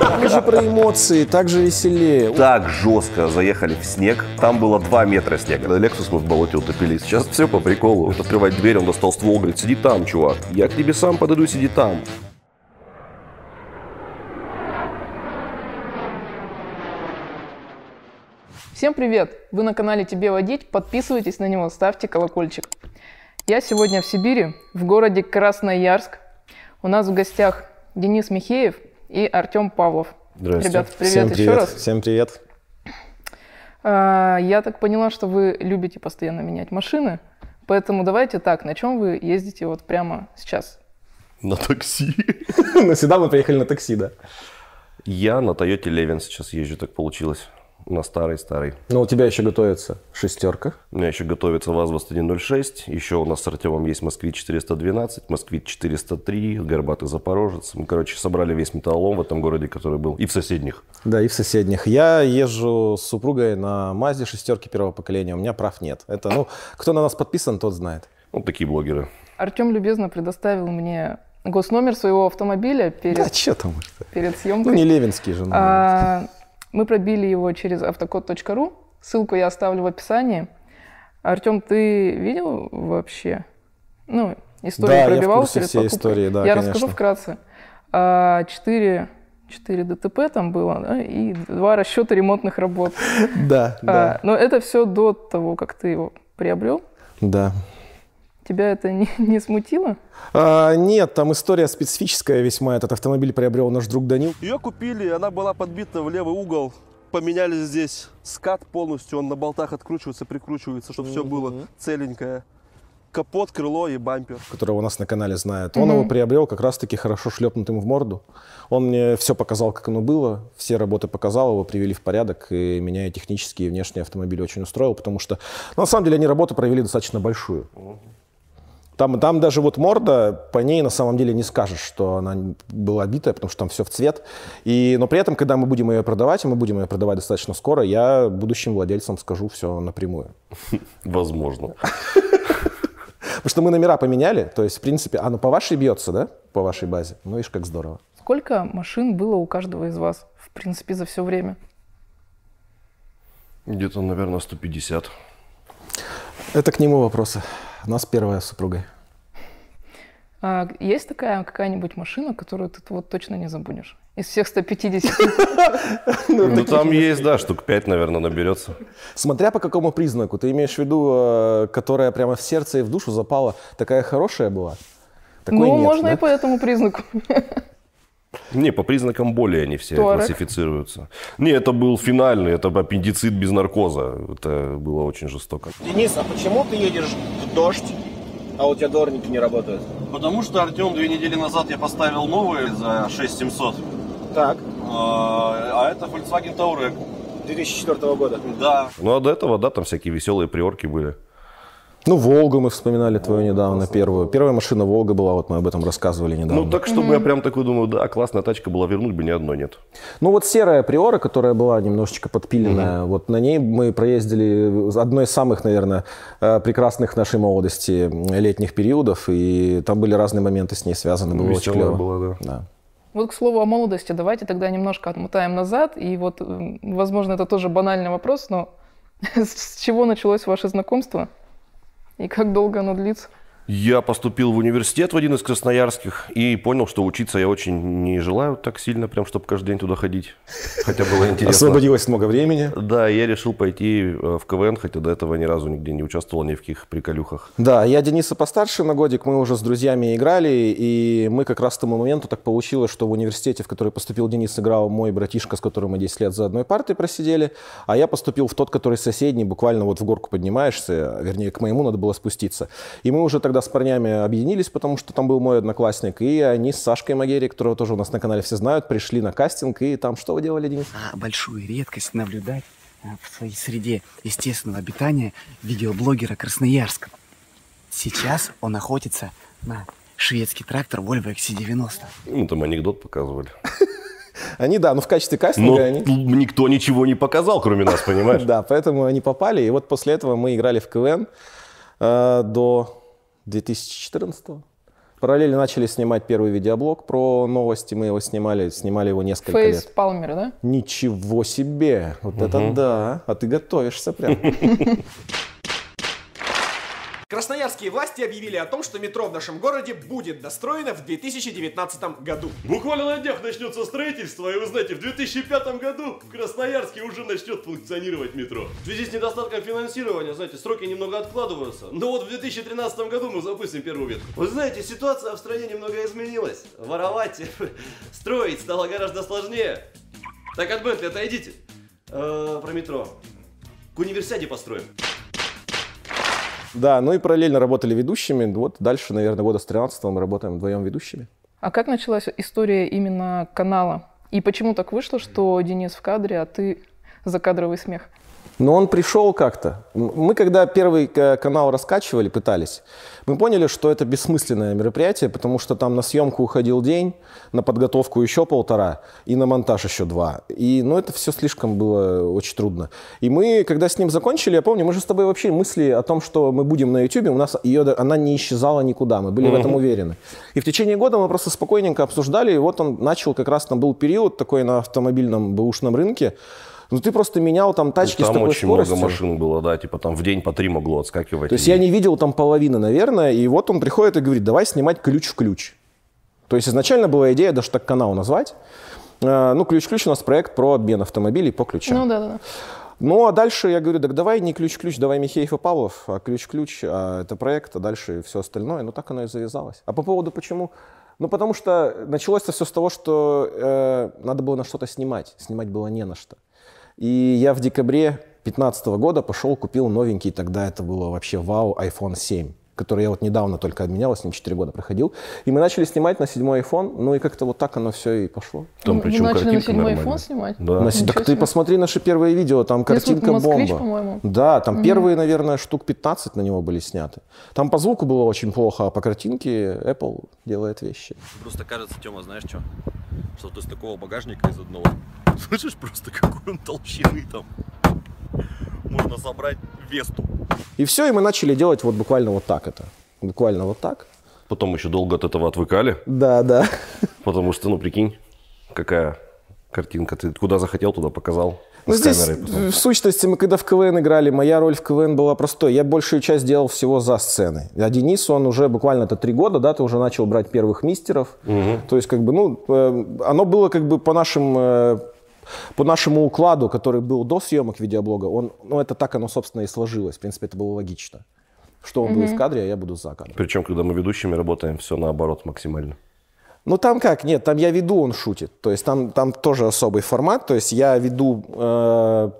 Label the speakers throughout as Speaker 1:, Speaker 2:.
Speaker 1: Так же про эмоции, так же веселее.
Speaker 2: Так жестко заехали в снег. Там было 2 метра снега. Лексус мы в болоте утопили. Сейчас все по приколу. Открывать дверь, он достал ствол, говорит, сиди там, чувак. Я к тебе сам подойду, сиди там.
Speaker 3: Всем привет! Вы на канале Тебе водить, подписывайтесь на него, ставьте колокольчик. Я сегодня в Сибири, в городе Красноярск. У нас в гостях Денис Михеев и Артем Павлов.
Speaker 2: Здрасте.
Speaker 3: Ребят, привет
Speaker 1: Всем
Speaker 3: еще
Speaker 1: привет.
Speaker 3: раз.
Speaker 1: Всем привет.
Speaker 3: А, Я так поняла, что вы любите постоянно менять машины, поэтому давайте так, на чем вы ездите вот прямо сейчас?
Speaker 2: На такси.
Speaker 1: Но сюда мы приехали на такси, да.
Speaker 2: Я на Тойоте Левин сейчас езжу, так получилось. На старый-старый.
Speaker 1: Но у тебя еще готовится шестерка.
Speaker 2: У меня еще готовится ВАЗ-2106. Еще у нас с Артемом есть Москвич-412, Москвич-403, Горбатый Запорожец. Мы, короче, собрали весь металлолом в этом городе, который был. И в соседних.
Speaker 1: Да, и в соседних. Я езжу с супругой на Мазе шестерки первого поколения. У меня прав нет. Это, ну, кто на нас подписан, тот знает.
Speaker 2: Вот такие блогеры.
Speaker 3: Артем любезно предоставил мне госномер своего автомобиля перед,
Speaker 1: Да, что там?
Speaker 3: перед
Speaker 1: Ну,
Speaker 3: съемкой.
Speaker 1: не Левинский же. ну.
Speaker 3: А, мы пробили его через автокод.ру. Ссылку я оставлю в описании. Артем, ты видел вообще? Ну, историю
Speaker 1: Да, я в
Speaker 3: пробивал
Speaker 1: курсе
Speaker 3: перед покупкой?
Speaker 1: истории, да,
Speaker 3: Я
Speaker 1: конечно.
Speaker 3: расскажу вкратце. А, Четыре, четыре ДТП там было, да, и два расчета ремонтных работ.
Speaker 1: Да, да,
Speaker 3: А, но это все до того, как ты его приобрел.
Speaker 1: да.
Speaker 3: Тебя это не, не смутило?
Speaker 1: А, нет, там история специфическая весьма. Этот автомобиль приобрел наш друг Данил.
Speaker 4: Ее купили, она была подбита в левый угол. Поменяли здесь скат полностью, он на болтах откручивается, прикручивается, чтобы все было целенькое. Капот, крыло и бампер.
Speaker 1: которого у нас на канале знают, он его приобрел как раз-таки хорошо шлепнутым в морду. Он мне все показал, как оно было, все работы показал, его привели в порядок, и меня и технически, и внешний автомобиль очень устроил, потому что, ну, на самом деле, они работу провели достаточно большую. Там, там даже вот морда, по ней на самом деле не скажешь, что она была битая, потому что там все в цвет. И, но при этом, когда мы будем ее продавать, и мы будем ее продавать достаточно скоро, я будущим владельцам скажу все напрямую.
Speaker 2: Возможно.
Speaker 1: Потому что мы номера поменяли, то есть, в принципе, оно по вашей бьется, да? По вашей базе. Ну, видишь, как здорово.
Speaker 3: Сколько машин было у каждого из вас, в принципе, за все время?
Speaker 2: Где-то, наверное, 150.
Speaker 1: Это к нему вопросы. У нас первая с супругой.
Speaker 3: А есть такая какая-нибудь машина, которую ты вот точно не забудешь? Из всех 150?
Speaker 2: Ну, там есть, да, штук 5, наверное, наберется.
Speaker 1: Смотря по какому признаку. Ты имеешь в виду, э, которая прямо в сердце и в душу запала, такая хорошая была? Такой
Speaker 3: Ну,
Speaker 1: нет,
Speaker 3: можно
Speaker 1: да?
Speaker 3: и по этому признаку.
Speaker 2: Не, по признакам боли они все
Speaker 3: Туарек?
Speaker 2: классифицируются. Не, это был финальный, это аппендицит без наркоза. Это было очень жестоко.
Speaker 5: Денис, а почему ты едешь в дождь, а у тебя дворники не работают?
Speaker 4: Потому что, Артем, две недели назад я поставил новые за 6700.
Speaker 5: Так,
Speaker 4: А это Volkswagen Touareg.
Speaker 5: 2004 года.
Speaker 4: Да.
Speaker 2: Ну, а до этого, да, там всякие веселые приорки были.
Speaker 1: Ну, Волгу мы вспоминали твою недавно, первую. Первая машина Волга была, вот мы об этом рассказывали недавно.
Speaker 2: Ну, так, чтобы я прям такой думаю, да, классная тачка была, вернуть бы ни одной нет.
Speaker 1: Ну вот серая Приора, которая была немножечко подпиленная, вот на ней мы проездили одной из самых, наверное, э, прекрасных нашей молодости летних периодов, и там были разные моменты с ней связаны, было очень клево.
Speaker 2: была, да.
Speaker 1: Да.
Speaker 3: Вот к слову о молодости, давайте тогда немножко отмотаем назад. И вот, возможно, это тоже банальный вопрос, но с чего началось ваше знакомство? И как долго оно длится?
Speaker 2: Я поступил в университет в один из красноярских и понял, что учиться я очень не желаю так сильно, прям, чтобы каждый день туда ходить. Хотя было интересно.
Speaker 1: Освободилось много времени.
Speaker 2: Да, я решил пойти э, в КВН, хотя до этого ни разу нигде не участвовал, ни в каких приколюхах.
Speaker 1: Да, я Дениса постарше на годик, мы уже с друзьями играли, и мы как раз к тому моменту так получилось, что в университете, в который поступил Денис, играл мой братишка, с которым мы 10 лет за одной партой просидели, а я поступил в тот, который соседний, буквально вот в горку поднимаешься, вернее, к моему надо было спуститься. И мы уже тогда с парнями объединились, потому что там был мой одноклассник, и они с Сашкой Магери, которого тоже у нас на канале все знают, пришли на кастинг, и там что вы делали, Денис?
Speaker 6: а, большую редкость наблюдать а, в своей среде естественного обитания видеоблогера Красноярска. Сейчас он охотится на шведский трактор Volvo XC90.
Speaker 2: Ну, там анекдот показывали.
Speaker 1: Они, да, ну в качестве
Speaker 2: Но
Speaker 1: кастинга они...
Speaker 2: никто ничего не показал, кроме нас, понимаешь?
Speaker 1: Да, поэтому они попали. И вот после этого мы играли в КВН э, до 2014 Параллельно начали снимать первый видеоблог про новости. Мы его снимали, снимали его несколько
Speaker 3: Фейс
Speaker 1: лет.
Speaker 3: Палмер, да?
Speaker 1: Ничего себе! Вот это да! А ты готовишься прям.
Speaker 7: Красноярские власти объявили о том, что метро в нашем городе будет достроено в 2019 году.
Speaker 2: Буквально на днях начнется строительство, и вы знаете, в 2005 году в Красноярске уже начнет функционировать метро. В связи с недостатком финансирования, знаете, сроки немного откладываются. Но вот в 2013 году мы запустим первую ветку. Вы знаете, ситуация в стране немного изменилась. Воровать, строить стало гораздо сложнее. Так от Бентли отойдите. Э, про метро. К универсиаде построим.
Speaker 1: Да, ну и параллельно работали ведущими. Вот дальше, наверное, года с 13 мы работаем вдвоем ведущими.
Speaker 3: А как началась история именно канала? И почему так вышло, что Денис в кадре, а ты закадровый смех?
Speaker 1: Но он пришел как-то. Мы когда первый э, канал раскачивали, пытались, мы поняли, что это бессмысленное мероприятие, потому что там на съемку уходил день, на подготовку еще полтора и на монтаж еще два. И, ну, это все слишком было очень трудно. И мы, когда с ним закончили, я помню, мы же с тобой вообще мысли о том, что мы будем на YouTube, у нас ее, она не исчезала никуда, мы были в этом уверены. И в течение года мы просто спокойненько обсуждали, и вот он начал, как раз там был период такой на автомобильном бэушном рынке, ну, ты просто менял там тачки с
Speaker 2: Там
Speaker 1: такой
Speaker 2: очень
Speaker 1: скоростью.
Speaker 2: много машин было, да, типа там в день по три могло отскакивать.
Speaker 1: То есть
Speaker 2: И-
Speaker 1: я не видел там половины, наверное, и вот он приходит и говорит, давай снимать ключ в ключ. То есть изначально была идея даже так канал назвать. Э, Ну, ключ в ключ у нас проект про обмен автомобилей по ключам.
Speaker 3: Ну да, да, да.
Speaker 1: Ну, а дальше я говорю, так давай не ключ-ключ, давай Михеев и Павлов, а ключ-ключ, а это проект, а дальше все остальное. Ну, так оно и завязалось. А по поводу почему? Ну, потому что началось-то все с того, что э, надо было на что-то снимать. Снимать было не на что. И я в декабре 2015 года пошел, купил новенький, тогда это было вообще вау, iPhone 7 который я вот недавно только обменял, с ним 4 года проходил. И мы начали снимать на седьмой iPhone, ну и как-то вот так оно все и пошло.
Speaker 2: Там
Speaker 3: Вы
Speaker 2: причем
Speaker 3: начали на седьмой iPhone снимать?
Speaker 2: Да.
Speaker 1: На- так ты посмотри наши первые видео, там картинка
Speaker 3: «Москвич»,
Speaker 1: бомба.
Speaker 3: по-моему.
Speaker 1: Да, там первые, наверное, штук 15 на него были сняты. Там по звуку было очень плохо, а по картинке Apple делает вещи.
Speaker 8: Просто кажется, Тёма, знаешь что? Что ты с такого багажника из одного слышишь просто какой он толщины там. Можно собрать весту.
Speaker 1: И все, и мы начали делать вот буквально вот так это. Буквально вот так.
Speaker 2: Потом еще долго от этого отвыкали,
Speaker 1: Да, да.
Speaker 2: потому что, ну, прикинь, какая картинка. Ты куда захотел, туда показал.
Speaker 1: Ну, здесь, в сущности, мы когда в КВН играли, моя роль в КВН была простой. Я большую часть делал всего за сценой. А Денис, он уже буквально это три года, да, ты уже начал брать первых мистеров. То есть, как бы, ну, э, оно было как бы по нашим э, по нашему укладу, который был до съемок видеоблога, он, ну, это так оно, собственно, и сложилось. В принципе, это было логично. Что он будет в кадре, а я буду за кадром.
Speaker 2: Причем, когда мы ведущими работаем, все наоборот максимально.
Speaker 1: Ну там как, нет, там я веду, он шутит. То есть там, там тоже особый формат. То есть я веду э,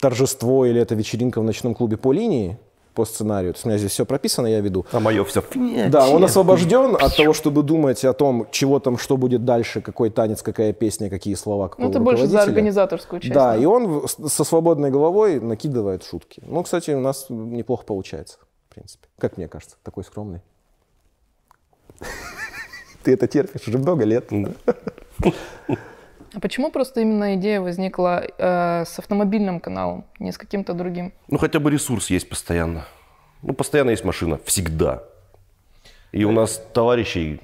Speaker 1: торжество или это вечеринка в ночном клубе по линии, по сценарию. То есть у меня здесь все прописано, я веду.
Speaker 2: А мое все...
Speaker 1: Да, он освобожден от того, чтобы думать о том, чего там, что будет дальше, какой танец, какая песня, какие слова, какого
Speaker 3: Ну, это больше за организаторскую часть.
Speaker 1: Да, и он со свободной головой накидывает шутки. Ну, кстати, у нас неплохо получается, в принципе. Как мне кажется, такой скромный. Ты это терпишь уже много лет.
Speaker 3: А почему просто именно идея возникла э, с автомобильным каналом, не с каким-то другим?
Speaker 2: Ну, хотя бы ресурс есть постоянно. Ну, постоянно есть машина. Всегда. И у нас товарищей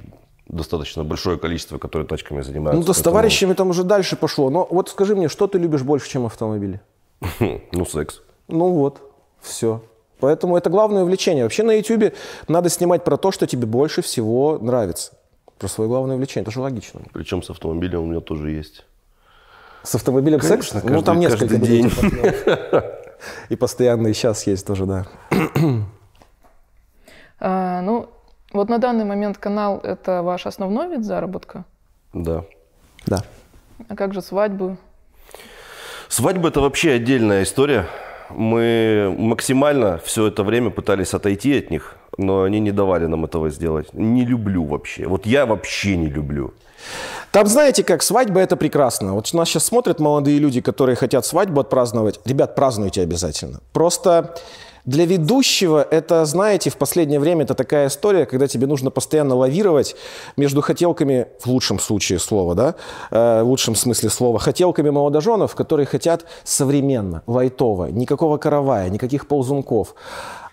Speaker 2: достаточно большое количество, которые тачками занимаются.
Speaker 1: Ну, да с
Speaker 2: поэтому-
Speaker 1: товарищами там уже дальше пошло. Но вот скажи мне, что ты любишь больше, чем автомобили?
Speaker 2: Ну, секс.
Speaker 1: Ну вот, все. Поэтому это главное увлечение. Вообще на YouTube надо снимать про то, что тебе больше всего нравится. Про свое главное увлечение. Это же логично.
Speaker 2: Причем с автомобилем у меня тоже есть.
Speaker 1: С автомобилем секс?
Speaker 2: Конечно,
Speaker 1: ну, там несколько партнеров. И постоянно и сейчас есть тоже, да.
Speaker 3: А, ну, вот на данный момент канал – это ваш основной вид заработка?
Speaker 2: Да.
Speaker 1: Да.
Speaker 3: А как же свадьбы?
Speaker 2: Свадьба это вообще отдельная история. Мы максимально все это время пытались отойти от них, но они не давали нам этого сделать. Не люблю вообще. Вот я вообще не люблю.
Speaker 1: Там, знаете как, свадьба это прекрасно. Вот нас сейчас смотрят молодые люди, которые хотят свадьбу отпраздновать. Ребят, празднуйте обязательно. Просто для ведущего это, знаете, в последнее время это такая история, когда тебе нужно постоянно лавировать между хотелками, в лучшем случае слова, да, э, в лучшем смысле слова, хотелками молодоженов, которые хотят современно, лайтово, никакого каравая, никаких ползунков.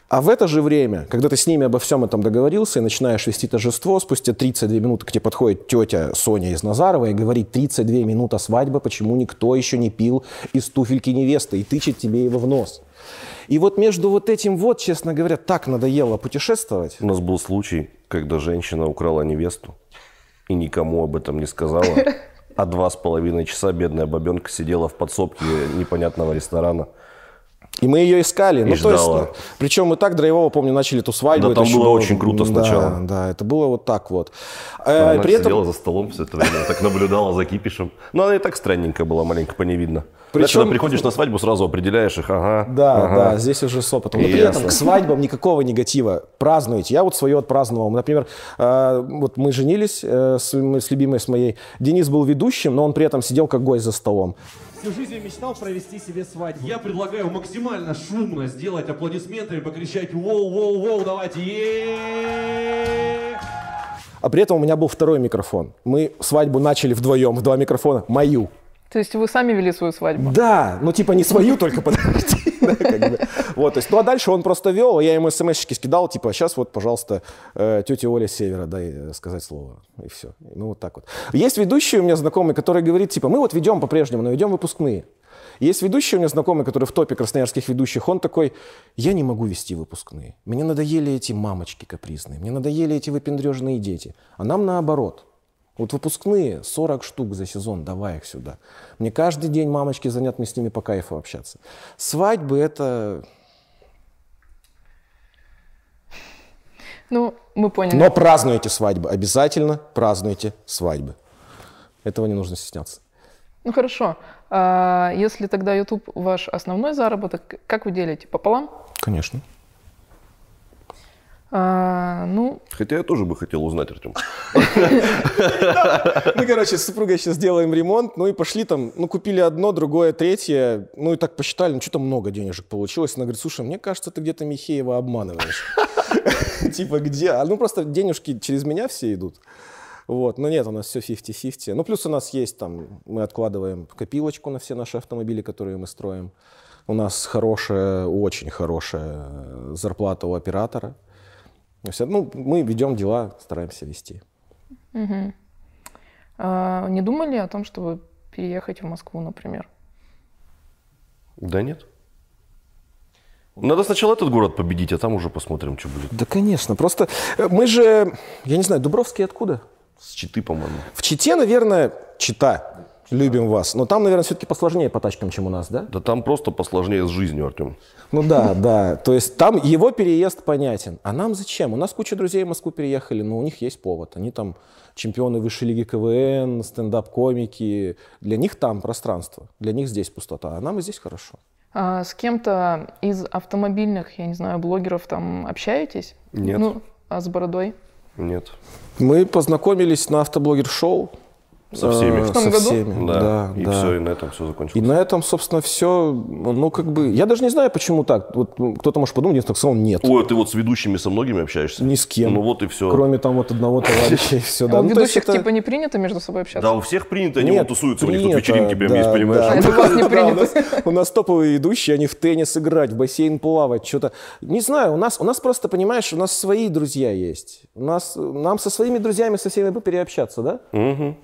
Speaker 1: А в это же время, когда ты с ними обо всем этом договорился и начинаешь вести торжество, спустя 32 минуты к тебе подходит тетя Соня из Назарова и говорит, 32 минуты свадьбы, почему никто еще не пил из туфельки невесты и тычет тебе его в нос. И вот между вот этим вот, честно говоря, так надоело путешествовать.
Speaker 2: У нас был случай, когда женщина украла невесту и никому об этом не сказала. А два с половиной часа бедная бабенка сидела в подсобке непонятного ресторана.
Speaker 1: И мы ее искали.
Speaker 2: И
Speaker 1: ну, то есть,
Speaker 2: ждала.
Speaker 1: ну, причем мы так драйвово, помню, начали эту свадьбу.
Speaker 2: Да, там
Speaker 1: еще
Speaker 2: было очень круто сначала.
Speaker 1: Да, да, это было вот так вот. Э,
Speaker 2: Она
Speaker 1: при этом
Speaker 2: сидела за столом все это время, так наблюдала за кипишем. Но она и так странненькая была, маленько по ней видно. Знаешь,
Speaker 1: Причем-
Speaker 2: когда приходишь на свадьбу, сразу определяешь их, ага,
Speaker 1: Да,
Speaker 2: ага.
Speaker 1: да, здесь уже с опытом. Но при этом к свадьбам никакого негатива. Празднуйте. Я вот свое отпраздновал. Например, э, вот мы женились э, с, с любимой с моей. Денис был ведущим, но он при этом сидел как гость за столом.
Speaker 9: Всю жизнь я мечтал провести себе свадьбу. Я предлагаю максимально шумно сделать аплодисментами, покричать «Воу, воу, воу, давайте! е
Speaker 1: А при этом у меня был второй микрофон. Мы свадьбу начали вдвоем, в два микрофона. Мою.
Speaker 3: То есть вы сами вели свою свадьбу?
Speaker 1: Да, ну типа не свою, только подожди. Вот, то есть, ну а дальше он просто вел, я ему смс-очки скидал, типа, сейчас вот, пожалуйста, э, тетя Оля севера, дай э, сказать слово, и все. Ну вот так вот. Есть ведущий у меня знакомый, который говорит, типа, мы вот ведем по-прежнему, но ведем выпускные. Есть ведущий у меня знакомый, который в топе красноярских ведущих, он такой, я не могу вести выпускные. Мне надоели эти мамочки капризные, мне надоели эти выпендрежные дети. А нам наоборот. Вот выпускные 40 штук за сезон, давай их сюда. Мне каждый день мамочки звонят, мне с ними по кайфу общаться. Свадьбы это...
Speaker 3: Ну, мы поняли.
Speaker 1: Но празднуйте свадьбы, обязательно празднуйте свадьбы. Этого не нужно стесняться.
Speaker 3: Ну хорошо. А если тогда YouTube ваш основной заработок, как вы делите? Пополам?
Speaker 1: Конечно.
Speaker 3: А, ну,
Speaker 2: Хотя я тоже бы хотел узнать, Артем.
Speaker 1: Мы, короче, с супругой сейчас делаем ремонт, ну и пошли там, ну купили одно, другое, третье, ну и так посчитали, ну что-то много денежек получилось. Она говорит, слушай, мне кажется, ты где-то Михеева обманываешь. Типа где? А ну просто денежки через меня все идут. Вот, но нет, у нас все 50-50. Ну, плюс у нас есть там, мы откладываем копилочку на все наши автомобили, которые мы строим. У нас хорошая, очень хорошая зарплата у оператора. Все- Ну, мы ведем дела, стараемся вести.
Speaker 3: мгм. А, не думали о том, чтобы переехать в Москву, например?
Speaker 2: Да нет. Надо сначала этот город победить, а там уже посмотрим, что будет.
Speaker 1: Да, конечно. Просто э, мы же, я не знаю, Дубровский откуда?
Speaker 2: С Читы, по-моему.
Speaker 1: В Чите, наверное, Чита. Любим вас. Но там, наверное, все-таки посложнее по тачкам, чем у нас, да?
Speaker 2: Да там просто посложнее с жизнью, Артем.
Speaker 1: Ну да, да. То есть там его переезд понятен. А нам зачем? У нас куча друзей в Москву переехали, но у них есть повод. Они там чемпионы высшей лиги КВН, стендап-комики. Для них там пространство, для них здесь пустота, а нам и здесь хорошо.
Speaker 3: А с кем-то из автомобильных, я не знаю, блогеров там общаетесь?
Speaker 2: Нет.
Speaker 3: Ну, а с бородой?
Speaker 2: Нет.
Speaker 1: Мы познакомились на автоблогер-шоу.
Speaker 2: Со всеми.
Speaker 1: Э,
Speaker 2: В
Speaker 3: том
Speaker 1: Со
Speaker 3: году?
Speaker 1: всеми,
Speaker 2: Да.
Speaker 1: да.
Speaker 2: и
Speaker 1: да.
Speaker 2: все, и на этом все
Speaker 1: И
Speaker 2: закончилось.
Speaker 1: на этом, собственно, все, ну, как бы, я даже не знаю, почему так. Вот ну, кто-то может подумать, единственное, сказал, нет.
Speaker 2: Ой, ты вот с ведущими со многими общаешься?
Speaker 1: Ни с кем.
Speaker 2: Ну вот и все.
Speaker 1: Кроме там вот одного товарища и все.
Speaker 3: А
Speaker 1: Да.
Speaker 3: у
Speaker 1: Ну,
Speaker 3: ведущих типа не принято между собой общаться?
Speaker 2: Да, у всех принято, они
Speaker 1: Нет,
Speaker 2: вот тусуются, у них тут вечеринки прям есть, понимаешь?
Speaker 3: А у вас не принято.
Speaker 1: нас- У нас топовые ведущие, они в теннис играть, в бассейн плавать, что-то. Не знаю, у нас, у нас просто, понимаешь, у нас свои друзья есть. У нас, нам со своими друзьями со всеми бы переобщаться, да?
Speaker 2: Мгм.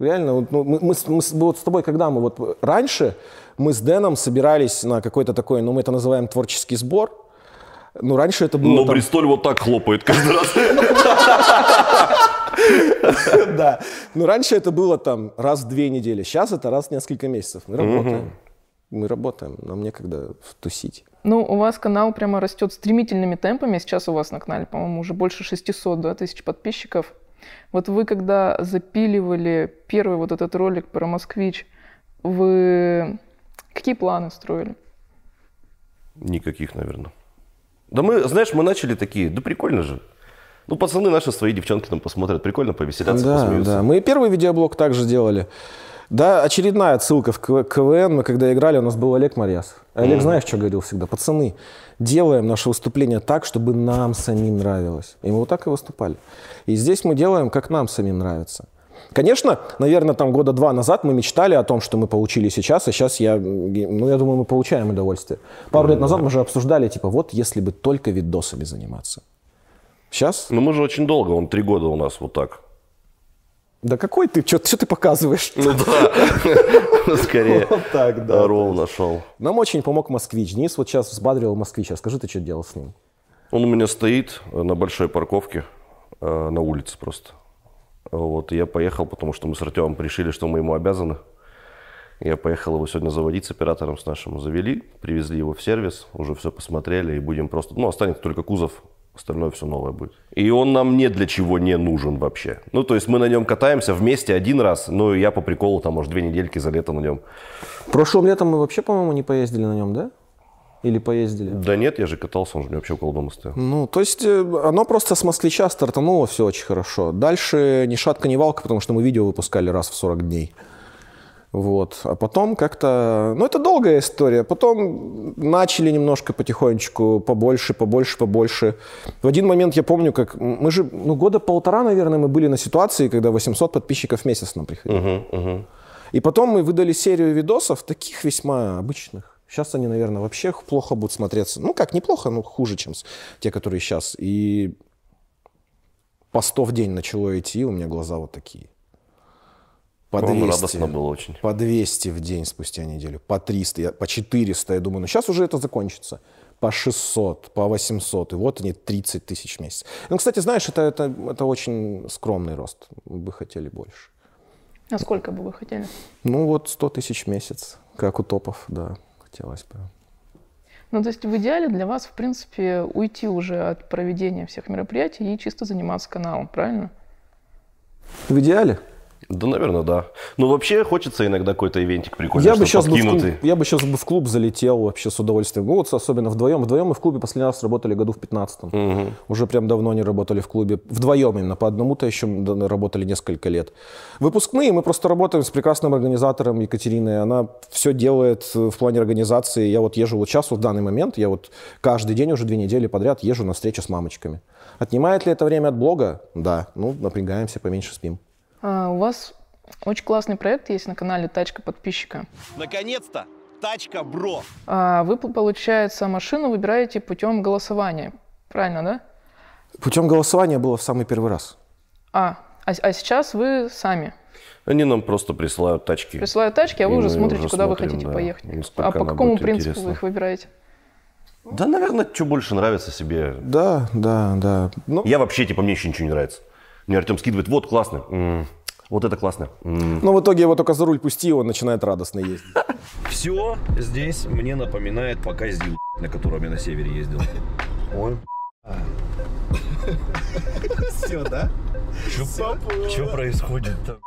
Speaker 1: Реально, вот, ну, мы, мы с- мы вот с тобой, когда мы вот раньше, мы с Дэном собирались на какой-то такой, ну мы это называем творческий сбор. Ну раньше это было
Speaker 2: Но
Speaker 1: там-
Speaker 2: Бристоль вот так хлопает каждый раз.
Speaker 1: Да. Ну, раньше это было там раз в две недели. Сейчас это раз в несколько месяцев. Мы работаем. Мы работаем. Нам некогда тусить.
Speaker 3: Ну, у вас канал прямо растет стремительными темпами. Сейчас у вас на канале, по-моему, уже больше 600 да, тысяч подписчиков. Вот вы, когда запиливали первый вот этот ролик про «Москвич», вы какие планы строили?
Speaker 2: Никаких, наверное. Да мы, знаешь, мы начали такие, да прикольно же. Ну, пацаны наши свои девчонки там посмотрят, прикольно повеселятся,
Speaker 1: Да,
Speaker 2: посмеются.
Speaker 1: да. Мы и первый видеоблог также делали. Да, очередная отсылка в КВН. Мы когда играли, у нас был Олег Марьясов. Олег, знаешь, что говорил всегда? Пацаны, делаем наше выступление так, чтобы нам самим нравилось. И мы вот так и выступали. И здесь мы делаем, как нам самим нравится. Конечно, наверное, там года два назад мы мечтали о том, что мы получили сейчас, а сейчас я, ну, я думаю, мы получаем удовольствие. Пару лет назад мы же обсуждали, типа, вот если бы только видосами заниматься. Сейчас?
Speaker 2: Ну мы же очень долго, он три года у нас вот так.
Speaker 1: Да какой ты? Что ты показываешь?
Speaker 2: Ну да, скорее.
Speaker 1: Вот так, да.
Speaker 2: Ролл нашел.
Speaker 1: Нам очень помог москвич. Денис вот сейчас взбадривал москвича. Скажи, ты что делал с ним?
Speaker 2: Он у меня стоит э, на большой парковке, э, на улице просто. Вот, я поехал, потому что мы с Артемом решили, что мы ему обязаны. Я поехал его сегодня заводить с оператором с нашим. Завели, привезли его в сервис, уже все посмотрели, и будем просто... Ну, останется только кузов, остальное все новое будет. И он нам ни для чего не нужен вообще. Ну, то есть мы на нем катаемся вместе один раз, ну, я по приколу там, может, две недельки за лето на нем.
Speaker 1: Прошлым летом мы вообще, по-моему, не поездили на нем, да? Или поездили?
Speaker 2: Да нет, я же катался, он же у меня вообще около дома стоял.
Speaker 1: Ну, то есть э, оно просто с москвича стартануло все очень хорошо. Дальше ни шатка, ни валка, потому что мы видео выпускали раз в 40 дней. Вот. А потом как-то... Ну, это долгая история. Потом начали немножко потихонечку, побольше, побольше, побольше. В один момент я помню, как... Мы же, ну, года полтора, наверное, мы были на ситуации, когда 800 подписчиков в месяц нам приходило.
Speaker 2: Угу, угу.
Speaker 1: И потом мы выдали серию видосов, таких весьма обычных. Сейчас они, наверное, вообще плохо будут смотреться. Ну, как, неплохо, но хуже, чем те, которые сейчас. И по 100 в день начало идти, у меня глаза вот такие. По 200.
Speaker 2: радостно было очень.
Speaker 1: По 200 в день спустя неделю, по 300, я, по 400. Я думаю, ну сейчас уже это закончится. По 600, по 800. И вот они 30 тысяч в месяц. Ну, кстати, знаешь, это, это, это очень скромный рост. Мы бы хотели больше.
Speaker 3: А сколько бы вы хотели?
Speaker 1: Ну, вот 100 тысяч в месяц, как у топов, да, хотелось бы.
Speaker 3: Ну, то есть в идеале для вас, в принципе, уйти уже от проведения всех мероприятий и чисто заниматься каналом, правильно?
Speaker 1: В идеале?
Speaker 2: Да, наверное, да. Но вообще хочется иногда какой-то ивентик прикольный,
Speaker 1: я бы, сейчас бы в клуб, я бы сейчас бы в клуб залетел вообще с удовольствием. Ну, вот особенно вдвоем. Вдвоем мы в клубе последний раз работали году в 15-м. Уже прям давно не работали в клубе. Вдвоем именно. По одному-то еще работали несколько лет. Выпускные мы просто работаем с прекрасным организатором Екатериной. Она все делает э, в плане организации. Я вот езжу вот сейчас, вот в данный момент, я вот каждый день уже две недели подряд езжу на встречу с мамочками. Отнимает ли это время от блога? Да. Ну, напрягаемся, поменьше спим.
Speaker 3: А, у вас очень классный проект есть на канале «Тачка подписчика».
Speaker 10: Наконец-то! Тачка, бро!
Speaker 3: А вы, получается, машину выбираете путем голосования. Правильно, да?
Speaker 1: Путем голосования было в самый первый раз.
Speaker 3: А, а, а сейчас вы сами
Speaker 2: Они нам просто присылают тачки.
Speaker 3: присылают тачки, а вы
Speaker 2: И
Speaker 3: уже смотрите,
Speaker 2: уже
Speaker 3: куда вы
Speaker 2: смотрим,
Speaker 3: хотите
Speaker 2: да,
Speaker 3: поехать.
Speaker 2: насколько
Speaker 3: А по какому принципу
Speaker 2: интересна.
Speaker 3: вы их выбираете?
Speaker 2: Да, наверное, что больше нравится себе.
Speaker 1: Да, да, да. Ну,
Speaker 2: Я вообще, типа, мне еще ничего не нравится. Мне Артем скидывает, вот, классно. Вот это классно.
Speaker 1: Но в итоге его только за руль пусти, и он начинает радостно ездить.
Speaker 11: Все здесь мне напоминает пока ЗИЛ, на котором я на севере ездил. Ой.
Speaker 10: Все, да?
Speaker 11: Что происходит там?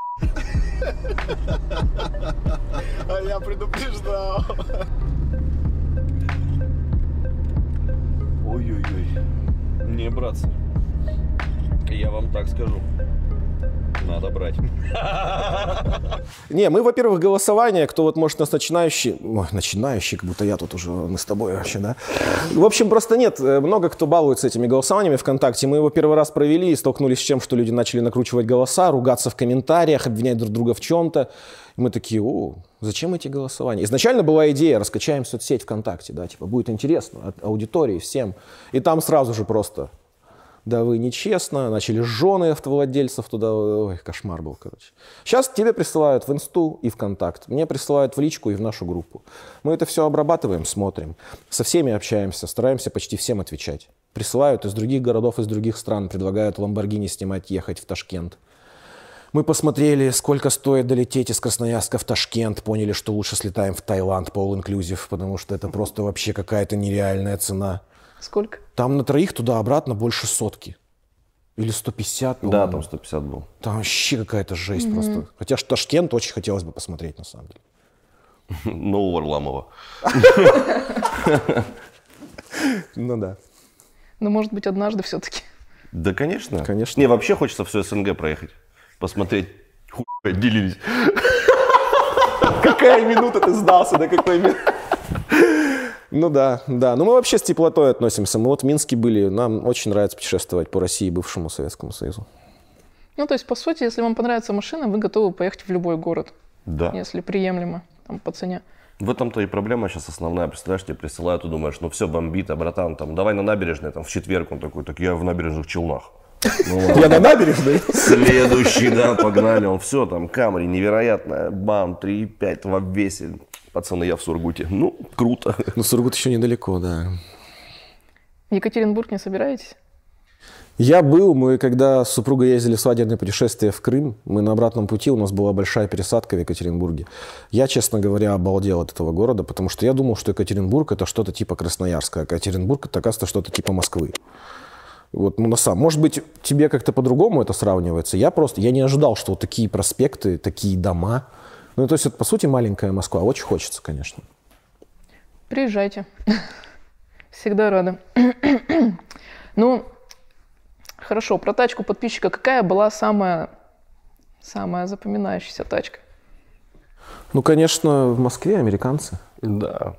Speaker 10: А я предупреждал.
Speaker 11: Ой-ой-ой. Не, братцы. Я вам так скажу. Надо брать.
Speaker 1: Не, мы, во-первых, голосование, кто вот может нас начинающий, ой, начинающий, как будто я тут уже, мы с тобой вообще, да? В общем, просто нет, э, много кто балуется этими голосованиями ВКонтакте. Мы его первый раз провели и столкнулись с тем, что люди начали накручивать голоса, ругаться в комментариях, обвинять друг друга в чем-то. Мы такие, о, зачем эти голосования? Изначально была идея, раскачаем соцсеть ВКонтакте, да, типа, будет интересно от аудитории всем. И там сразу же просто да вы нечестно, начали жены автовладельцев туда, ой, кошмар был, короче. Сейчас тебе присылают в инсту и ВКонтакт, мне присылают в личку и в нашу группу. Мы это все обрабатываем, смотрим, со всеми общаемся, стараемся почти всем отвечать. Присылают из других городов, из других стран, предлагают Ламборгини снимать, ехать в Ташкент. Мы посмотрели, сколько стоит долететь из Красноярска в Ташкент, поняли, что лучше слетаем в Таиланд по All Inclusive, потому что это просто вообще какая-то нереальная цена.
Speaker 3: Сколько?
Speaker 1: Там на троих туда-обратно больше сотки. Или 150,
Speaker 2: Да,
Speaker 1: по-моему.
Speaker 2: там 150 был.
Speaker 1: Там вообще какая-то жесть
Speaker 3: Мгм.
Speaker 1: просто. Хотя Ташкент очень хотелось бы посмотреть, на самом деле.
Speaker 2: Ну, Варламова.
Speaker 1: Ну да.
Speaker 3: Ну, может быть, однажды все-таки.
Speaker 2: Да, конечно.
Speaker 1: Конечно.
Speaker 2: Не, вообще хочется все СНГ проехать. Посмотреть, хуй отделились.
Speaker 1: Какая минута ты сдался, до какой минуты? Ну да, да. Ну мы вообще с теплотой относимся. Мы вот в Минске были. Нам очень нравится путешествовать по России и бывшему Советскому Союзу.
Speaker 3: Ну, то есть, по сути, если вам понравится машина, вы готовы поехать в любой город,
Speaker 2: Да.
Speaker 3: если приемлемо, там, по цене.
Speaker 2: В этом-то и проблема сейчас основная. Представляешь, тебе присылают, ты думаешь, ну все, бомбит, а братан, там, давай на набережной, там, в четверг. Он такой, так я в набережных Челнах. Ну, ладно.
Speaker 1: Я на набережной.
Speaker 2: Следующий, да, погнали. Он все, там, Камри, невероятная, бам, 3,5 в обвесе. Пацаны, я в Сургуте. Ну, круто.
Speaker 1: Ну, Сургут еще недалеко, да.
Speaker 3: В Екатеринбург не собираетесь?
Speaker 1: Я был, мы когда с супругой ездили в свадебное путешествие в Крым, мы на обратном пути, у нас была большая пересадка в Екатеринбурге. Я, честно говоря, обалдел от этого города, потому что я думал, что Екатеринбург это что-то типа Красноярска, а Екатеринбург это, оказывается, что-то типа Москвы. Вот, ну, на самом, может быть, тебе как-то по-другому это сравнивается. Я просто, я не ожидал, что вот такие проспекты, такие дома. Ну, то есть, это, по сути, маленькая Москва. Очень хочется, конечно.
Speaker 3: Приезжайте. Всегда рада. Ну, хорошо, про тачку подписчика. Какая была самая, самая запоминающаяся тачка?
Speaker 1: Ну, конечно, в Москве американцы.
Speaker 2: Да.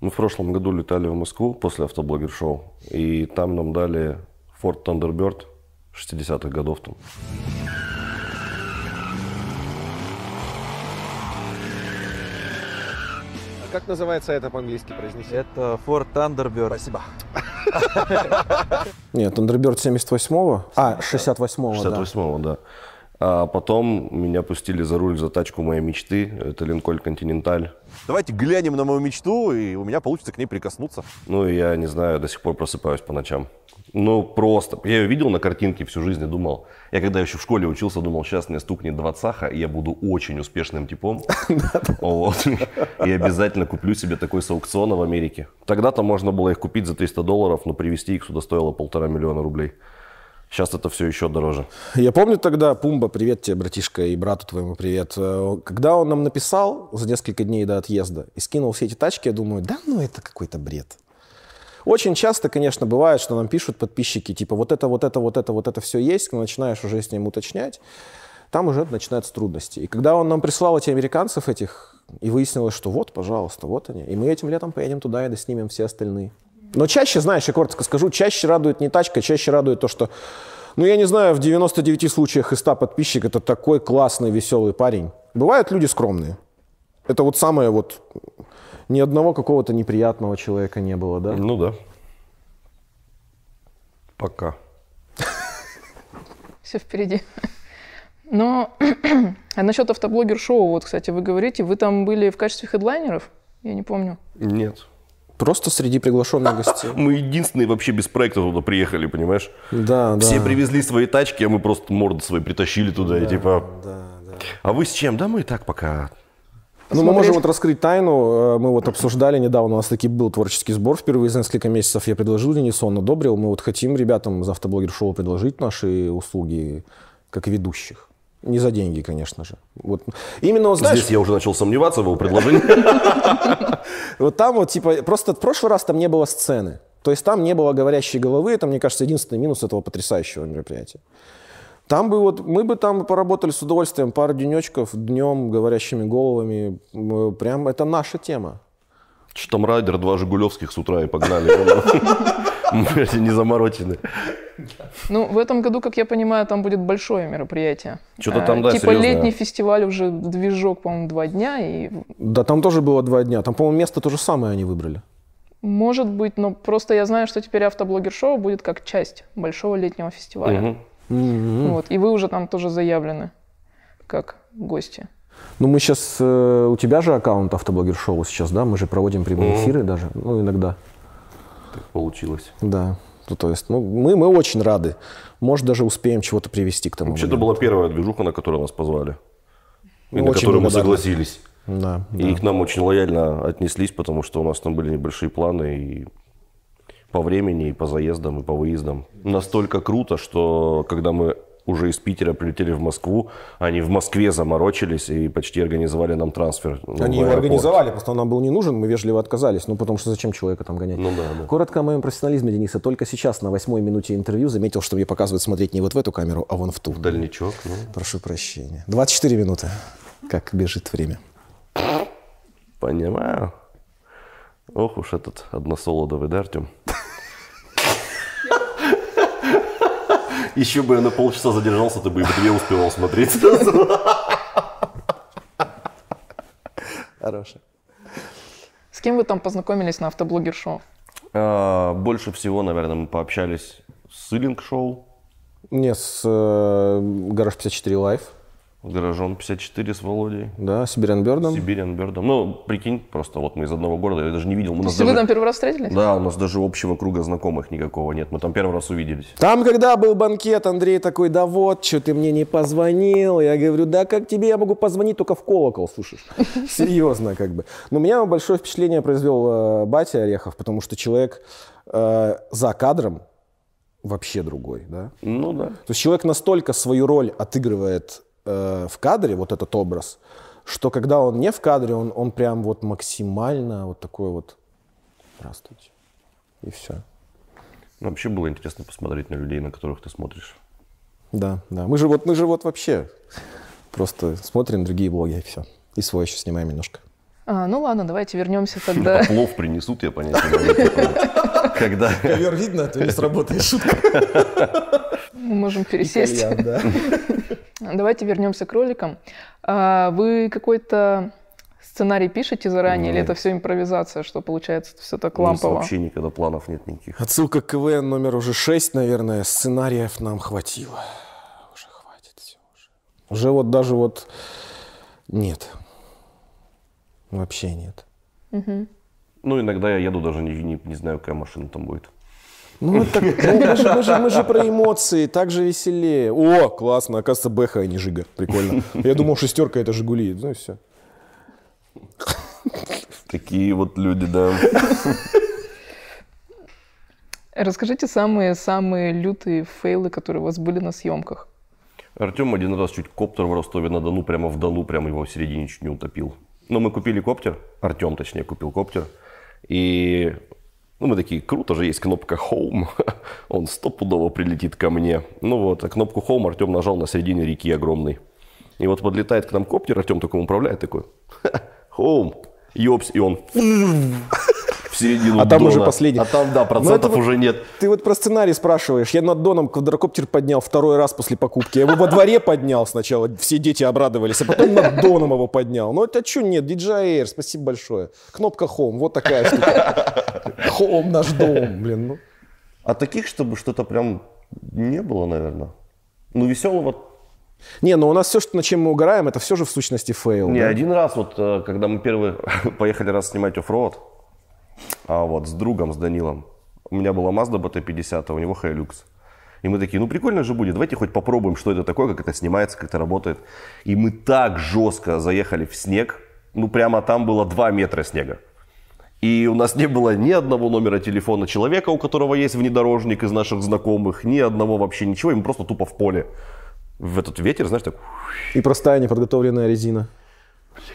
Speaker 2: Мы в прошлом году летали в Москву после автоблогер-шоу, и там нам дали Ford Thunderbird 60-х годов там.
Speaker 12: Как называется это по-английски произнести?
Speaker 13: Это Ford Thunderbird.
Speaker 12: Спасибо.
Speaker 1: Нет, Thunderbird 78-го. А, 68-го, да.
Speaker 2: 68-го, да. А потом меня пустили за руль за тачку моей мечты. Это Линкольн Континенталь.
Speaker 13: Давайте глянем на мою мечту, и у меня получится к ней прикоснуться.
Speaker 2: Ну, я не знаю, до сих пор просыпаюсь по ночам. Ну, просто. Я ее видел на картинке всю жизнь и думал... Я когда еще в школе учился, думал, сейчас мне стукнет двадцаха, и я буду очень успешным типом. Вот. И обязательно куплю себе такой с аукциона в Америке. Тогда-то можно было их купить за 300 долларов, но привезти их сюда стоило полтора миллиона рублей. Сейчас это все еще дороже.
Speaker 1: Я помню тогда, Пумба, привет тебе, братишка, и брату твоему привет. Э, Когда он нам написал за несколько дней до отъезда и скинул все эти тачки, я думаю, да ну это какой-то бред. Очень часто, конечно, бывает, что нам пишут подписчики, типа, вот это, вот это, вот это, вот это все есть, но начинаешь уже с ним уточнять, там уже начинаются трудности. И когда он нам прислал эти американцев этих, и выяснилось, что вот, пожалуйста, вот они, и мы этим летом поедем туда и доснимем все остальные. Но чаще, знаешь, я коротко скажу, чаще радует не тачка, чаще радует то, что, ну, я не знаю, в 99 случаях из 100 подписчик это такой классный, веселый парень. Бывают люди скромные. Это вот самое вот, ни одного какого-то неприятного человека не было, да?
Speaker 2: Ну да. Пока.
Speaker 3: Все впереди. Но а насчет автоблогер-шоу, вот, кстати, вы говорите, вы там были в качестве хедлайнеров? Я не помню.
Speaker 2: Нет.
Speaker 1: Просто среди приглашенных гостей.
Speaker 2: Мы единственные вообще без проекта туда приехали, понимаешь?
Speaker 1: Да, да.
Speaker 2: Все привезли свои тачки, а мы просто морды свои притащили туда и типа... А вы с чем? Да мы и так пока...
Speaker 1: Ну, мы можем вот раскрыть тайну. Э, Мы вот обсуждали недавно, у нас таки был творческий сбор впервые за несколько месяцев. Я предложил Денису, он одобрил. Мы вот хотим ребятам из автоблогер-шоу предложить наши услуги как ведущих. Не за деньги, конечно же. Вот. Именно, вот, знаешь,
Speaker 2: Здесь я уже начал сомневаться в его предложении.
Speaker 1: вот там вот, типа, просто в прошлый раз там не было сцены. То есть там не было говорящей головы. Это, мне кажется, единственный минус этого потрясающего мероприятия. Там бы вот, мы бы там поработали с удовольствием пару денечков днем говорящими головами. Прям это наша тема.
Speaker 2: Что там райдер, два жигулевских с утра и погнали. Не заморочены.
Speaker 3: Ну, в этом году, как я понимаю, там будет большое мероприятие.
Speaker 2: Что-то
Speaker 3: А,
Speaker 2: там, да,
Speaker 3: Типа
Speaker 2: серьезное.
Speaker 3: летний фестиваль уже движок, по-моему, два дня. И
Speaker 1: Да, там тоже было два дня. Там, по-моему, место то же самое они выбрали.
Speaker 3: может быть, но просто я знаю, что теперь автоблогер-шоу будет как часть большого летнего фестиваля. Вот, и вы уже там тоже заявлены как гости.
Speaker 1: Ну, мы сейчас... у тебя же аккаунт автоблогер-шоу сейчас, да? Мы же проводим прямые
Speaker 2: Мгм.
Speaker 1: эфиры даже. Ну, иногда.
Speaker 2: Так получилось.
Speaker 1: Да. Ну, то есть, ну, мы, мы очень рады. Может, даже успеем чего-то привести к тому.
Speaker 2: Вообще, это была первая движуха, на которую нас позвали. И
Speaker 1: Мы
Speaker 2: на которую мы согласились.
Speaker 1: Да,
Speaker 2: И
Speaker 1: да.
Speaker 2: к нам очень лояльно отнеслись, потому что у нас там были небольшие планы и по времени, и по заездам, и по выездам. Настолько круто, что когда мы уже из Питера прилетели в Москву, они в Москве заморочились и почти организовали нам трансфер.
Speaker 1: Они
Speaker 2: в
Speaker 1: его организовали, просто он нам был не нужен, мы вежливо отказались. Ну, потому что зачем человека там гонять?
Speaker 2: Ну да, да.
Speaker 1: Коротко о моем профессионализме, Дениса. Только сейчас, на восьмой минуте интервью, заметил, что мне показывают смотреть не вот в эту камеру, а вон в ту.
Speaker 2: Дальничок, ну.
Speaker 1: Прошу прощения. 24 минуты. Как бежит время.
Speaker 2: Понимаю. Ох уж этот односолодовый, да, Артем? Еще бы я на полчаса задержался, ты бы и в две успевал смотреть.
Speaker 1: Хороший.
Speaker 3: С кем вы там познакомились на автоблогер-шоу?
Speaker 2: А, Больше всего, наверное, мы пообщались с Сылинг Шоу,
Speaker 1: Не, с э, Гараж 54 Live.
Speaker 2: Гаражом 54 с Володей.
Speaker 1: Да, Сибириан Бёрдом.
Speaker 2: Сибириан Бёрдом. Ну, прикинь, просто вот мы из одного города, я даже не видел. У
Speaker 3: То
Speaker 2: нас
Speaker 3: вы
Speaker 2: даже-
Speaker 3: там первый раз встретились?
Speaker 2: Да, у нас даже общего круга знакомых никакого нет. Мы там первый раз увиделись.
Speaker 1: Там, когда был банкет, Андрей такой, да вот, что ты мне не позвонил. Я говорю, да как тебе я могу позвонить, только в колокол, слушаешь. Серьезно, как бы. Но у меня большое впечатление произвел э, батя Орехов, потому что человек э, за кадром вообще другой, да.
Speaker 2: Ну да.
Speaker 1: То есть человек настолько свою роль отыгрывает э, в кадре, вот этот образ, что когда он не в кадре, он, он прям вот максимально вот такой вот «Здравствуйте». И все.
Speaker 2: Вообще было интересно посмотреть на людей, на которых ты смотришь.
Speaker 1: Да, да. Мы же вот, мы же вот вообще просто смотрим другие блоги и все. И свой еще снимаем немножко.
Speaker 3: А, ну ладно, давайте вернемся тогда.
Speaker 2: А плов принесут, я понятия не типа, Когда...
Speaker 1: Ковер видно, а то не сработает шутка.
Speaker 3: Мы можем пересесть.
Speaker 1: кальян, да.
Speaker 3: Давайте вернемся к роликам. А, Вы какой-то сценарий пишете заранее, или
Speaker 2: Нет.
Speaker 3: это все импровизация, что получается все так
Speaker 2: У нас
Speaker 3: лампово?
Speaker 2: вообще никогда планов нет никаких.
Speaker 1: Отсылка к КВН номер уже 6, наверное. Сценариев нам хватило. Уже хватит все уже. Уже вот даже вот нет. Вообще нет.
Speaker 3: Мгм.
Speaker 2: Ну, иногда я еду, даже не, не, не знаю, какая машина там будет.
Speaker 1: Ну, это, ну, мы, же, мы, же, мы же про эмоции, так же веселее. О, классно, оказывается, Бэха, а не Жига. Прикольно. Я думал, шестерка это Жигули. Ну и все.
Speaker 2: Такие вот люди, да.
Speaker 3: Расскажите самые-самые лютые фейлы, которые у вас были на съемках.
Speaker 2: Артем один раз чуть коптер в Ростове-на-Дону, прямо в Дону, прямо его в середине чуть не утопил. Но мы купили коптер, Артем, точнее, купил коптер. И ну, мы такие, круто же, есть кнопка Home, он стопудово прилетит ко мне. Ну вот, а кнопку Home Артем нажал на середине реки огромной. И вот подлетает к нам коптер, Артем такой управляет, такой, Home, ёпс, и он в середину
Speaker 1: А там уже последний.
Speaker 2: А там, да, процентов
Speaker 1: вот-
Speaker 2: уже нет.
Speaker 1: Ты вот про сценарий спрашиваешь. Я над Доном квадрокоптер поднял второй раз после покупки. Я его во дворе поднял сначала, все дети обрадовались, а потом над Доном его поднял. Ну это что нет, DJI Air, спасибо большое. Кнопка Home, вот такая штука. Home наш дом, блин. Ну.
Speaker 2: А таких, чтобы что-то прям не было, наверное. Ну, веселого
Speaker 1: Не, ну у нас все, что, над чем мы угораем, это все же в сущности фейл.
Speaker 2: Не,
Speaker 1: да?
Speaker 2: один раз, вот, э, когда мы первый поехали раз снимать оффроуд, а вот с другом, с Данилом, у меня была Mazda BT-50, а у него Hilux. И мы такие, ну прикольно же будет, давайте хоть попробуем, что это такое, как это снимается, как это работает. И мы так жестко заехали в снег, ну прямо там было 2 метра снега. И у нас не было ни одного номера телефона человека, у которого есть внедорожник из наших знакомых, ни одного вообще ничего, и мы просто тупо в поле. В этот ветер, знаешь, так...
Speaker 1: И простая неподготовленная резина.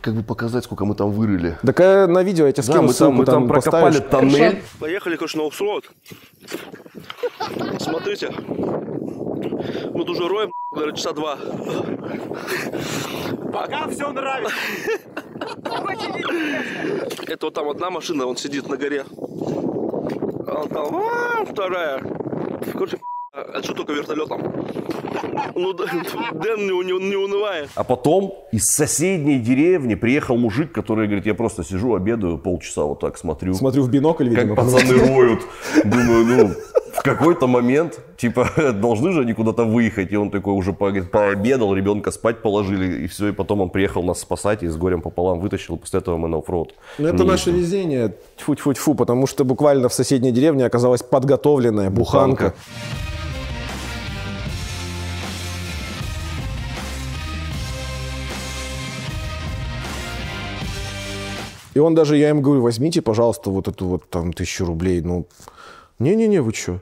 Speaker 2: Как бы показать, сколько мы там вырыли.
Speaker 1: Так а на видео я тебе
Speaker 2: Да,
Speaker 1: скину
Speaker 2: мы там,
Speaker 1: ссылку,
Speaker 2: мы там прокопали
Speaker 1: поставишь.
Speaker 2: тоннель.
Speaker 4: Поехали, конечно, на оффроуд. Смотрите. Мы тут уже роем, наверное, часа два.
Speaker 10: Пока все нравится.
Speaker 4: Это вот там одна машина, он сидит на горе. А там а, вторая. Короче, а что только вертолетом? Ну, Дэн Дэн не, не, не унывает.
Speaker 2: А потом из соседней деревни приехал мужик, который говорит, я просто сижу, обедаю, полчаса вот так смотрю.
Speaker 1: Смотрю в бинокль, видимо.
Speaker 2: Как пацаны роют. Думаю, ну, в какой-то момент, типа, должны же они куда-то выехать. И он такой уже говорит, пообедал, ребенка спать положили, и все. И потом он приехал нас спасать и с горем пополам вытащил. И после этого мы на оффроуд.
Speaker 1: Ну, это наше везение, тьфу-тьфу-тьфу, потому что буквально в соседней деревне оказалась подготовленная буханка.
Speaker 2: Буханка.
Speaker 1: И он даже, я им говорю, возьмите, пожалуйста, вот эту вот там тысячу рублей. Ну, не-не-не, вы что?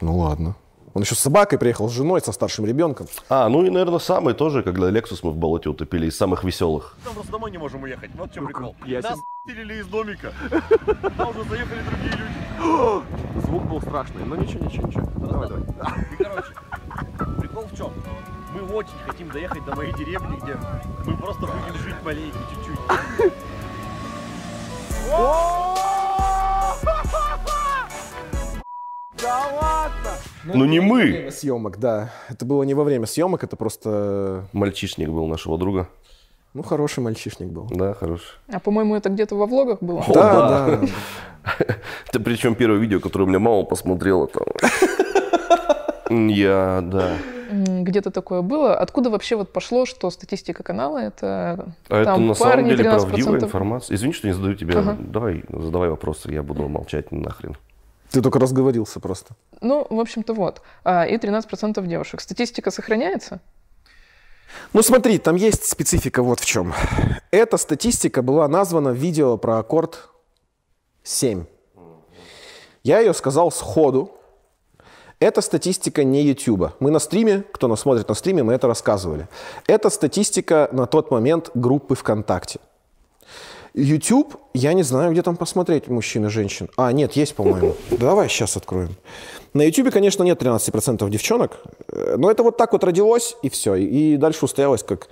Speaker 1: Ну ладно. Он еще с собакой приехал, с женой, со старшим ребенком.
Speaker 2: А, ну и, наверное, самый тоже, когда Lexus мы в болоте утопили, из самых веселых.
Speaker 10: Там просто домой не можем уехать. Вот в чем прикол.
Speaker 13: я
Speaker 10: Нас пилили из домика. Там уже заехали другие люди.
Speaker 13: Звук был страшный, но ничего, ничего, ничего. Давай, давай.
Speaker 10: И, короче, прикол в чем? Мы очень хотим доехать до моей деревни, где мы просто будем жить маленько, чуть-чуть.
Speaker 13: Да ладно!
Speaker 2: Ну не
Speaker 1: Во
Speaker 2: мы.
Speaker 1: съемок, да. Это было не во время съемок, это просто,
Speaker 2: Мальчишник был нашего друга.
Speaker 1: ну, хороший мальчишник был.
Speaker 2: Да, хороший.
Speaker 3: А по-моему, это где-то во влогах было.
Speaker 2: О,
Speaker 1: да.
Speaker 2: да. Это причем первое видео, которое у меня мама посмотрела там. Я, да.
Speaker 3: Где-то такое было. Откуда вообще вот пошло, что статистика канала это
Speaker 2: А это
Speaker 3: там
Speaker 2: на самом
Speaker 3: парни
Speaker 2: деле
Speaker 3: 13%?
Speaker 2: правдивая информация. Извини, что не задаю тебе.
Speaker 3: Ага.
Speaker 2: Давай, задавай вопросы, я буду молчать нахрен.
Speaker 1: Ты только разговорился просто.
Speaker 3: Ну, в общем-то, вот. А, и 13% девушек. Статистика сохраняется?
Speaker 1: Ну смотри, там есть специфика вот в чем. Эта статистика была названа в видео про аккорд 7. Я ее сказал сходу. Это статистика не YouTube. Мы на стриме, кто нас смотрит на стриме, мы это рассказывали. Это статистика на тот момент группы ВКонтакте. YouTube, я не знаю, где там посмотреть мужчин и женщин. А, нет, есть, по-моему. Давай сейчас откроем. На YouTube, конечно, нет 13% девчонок, э, но это вот так вот родилось, и все. И дальше устоялось как,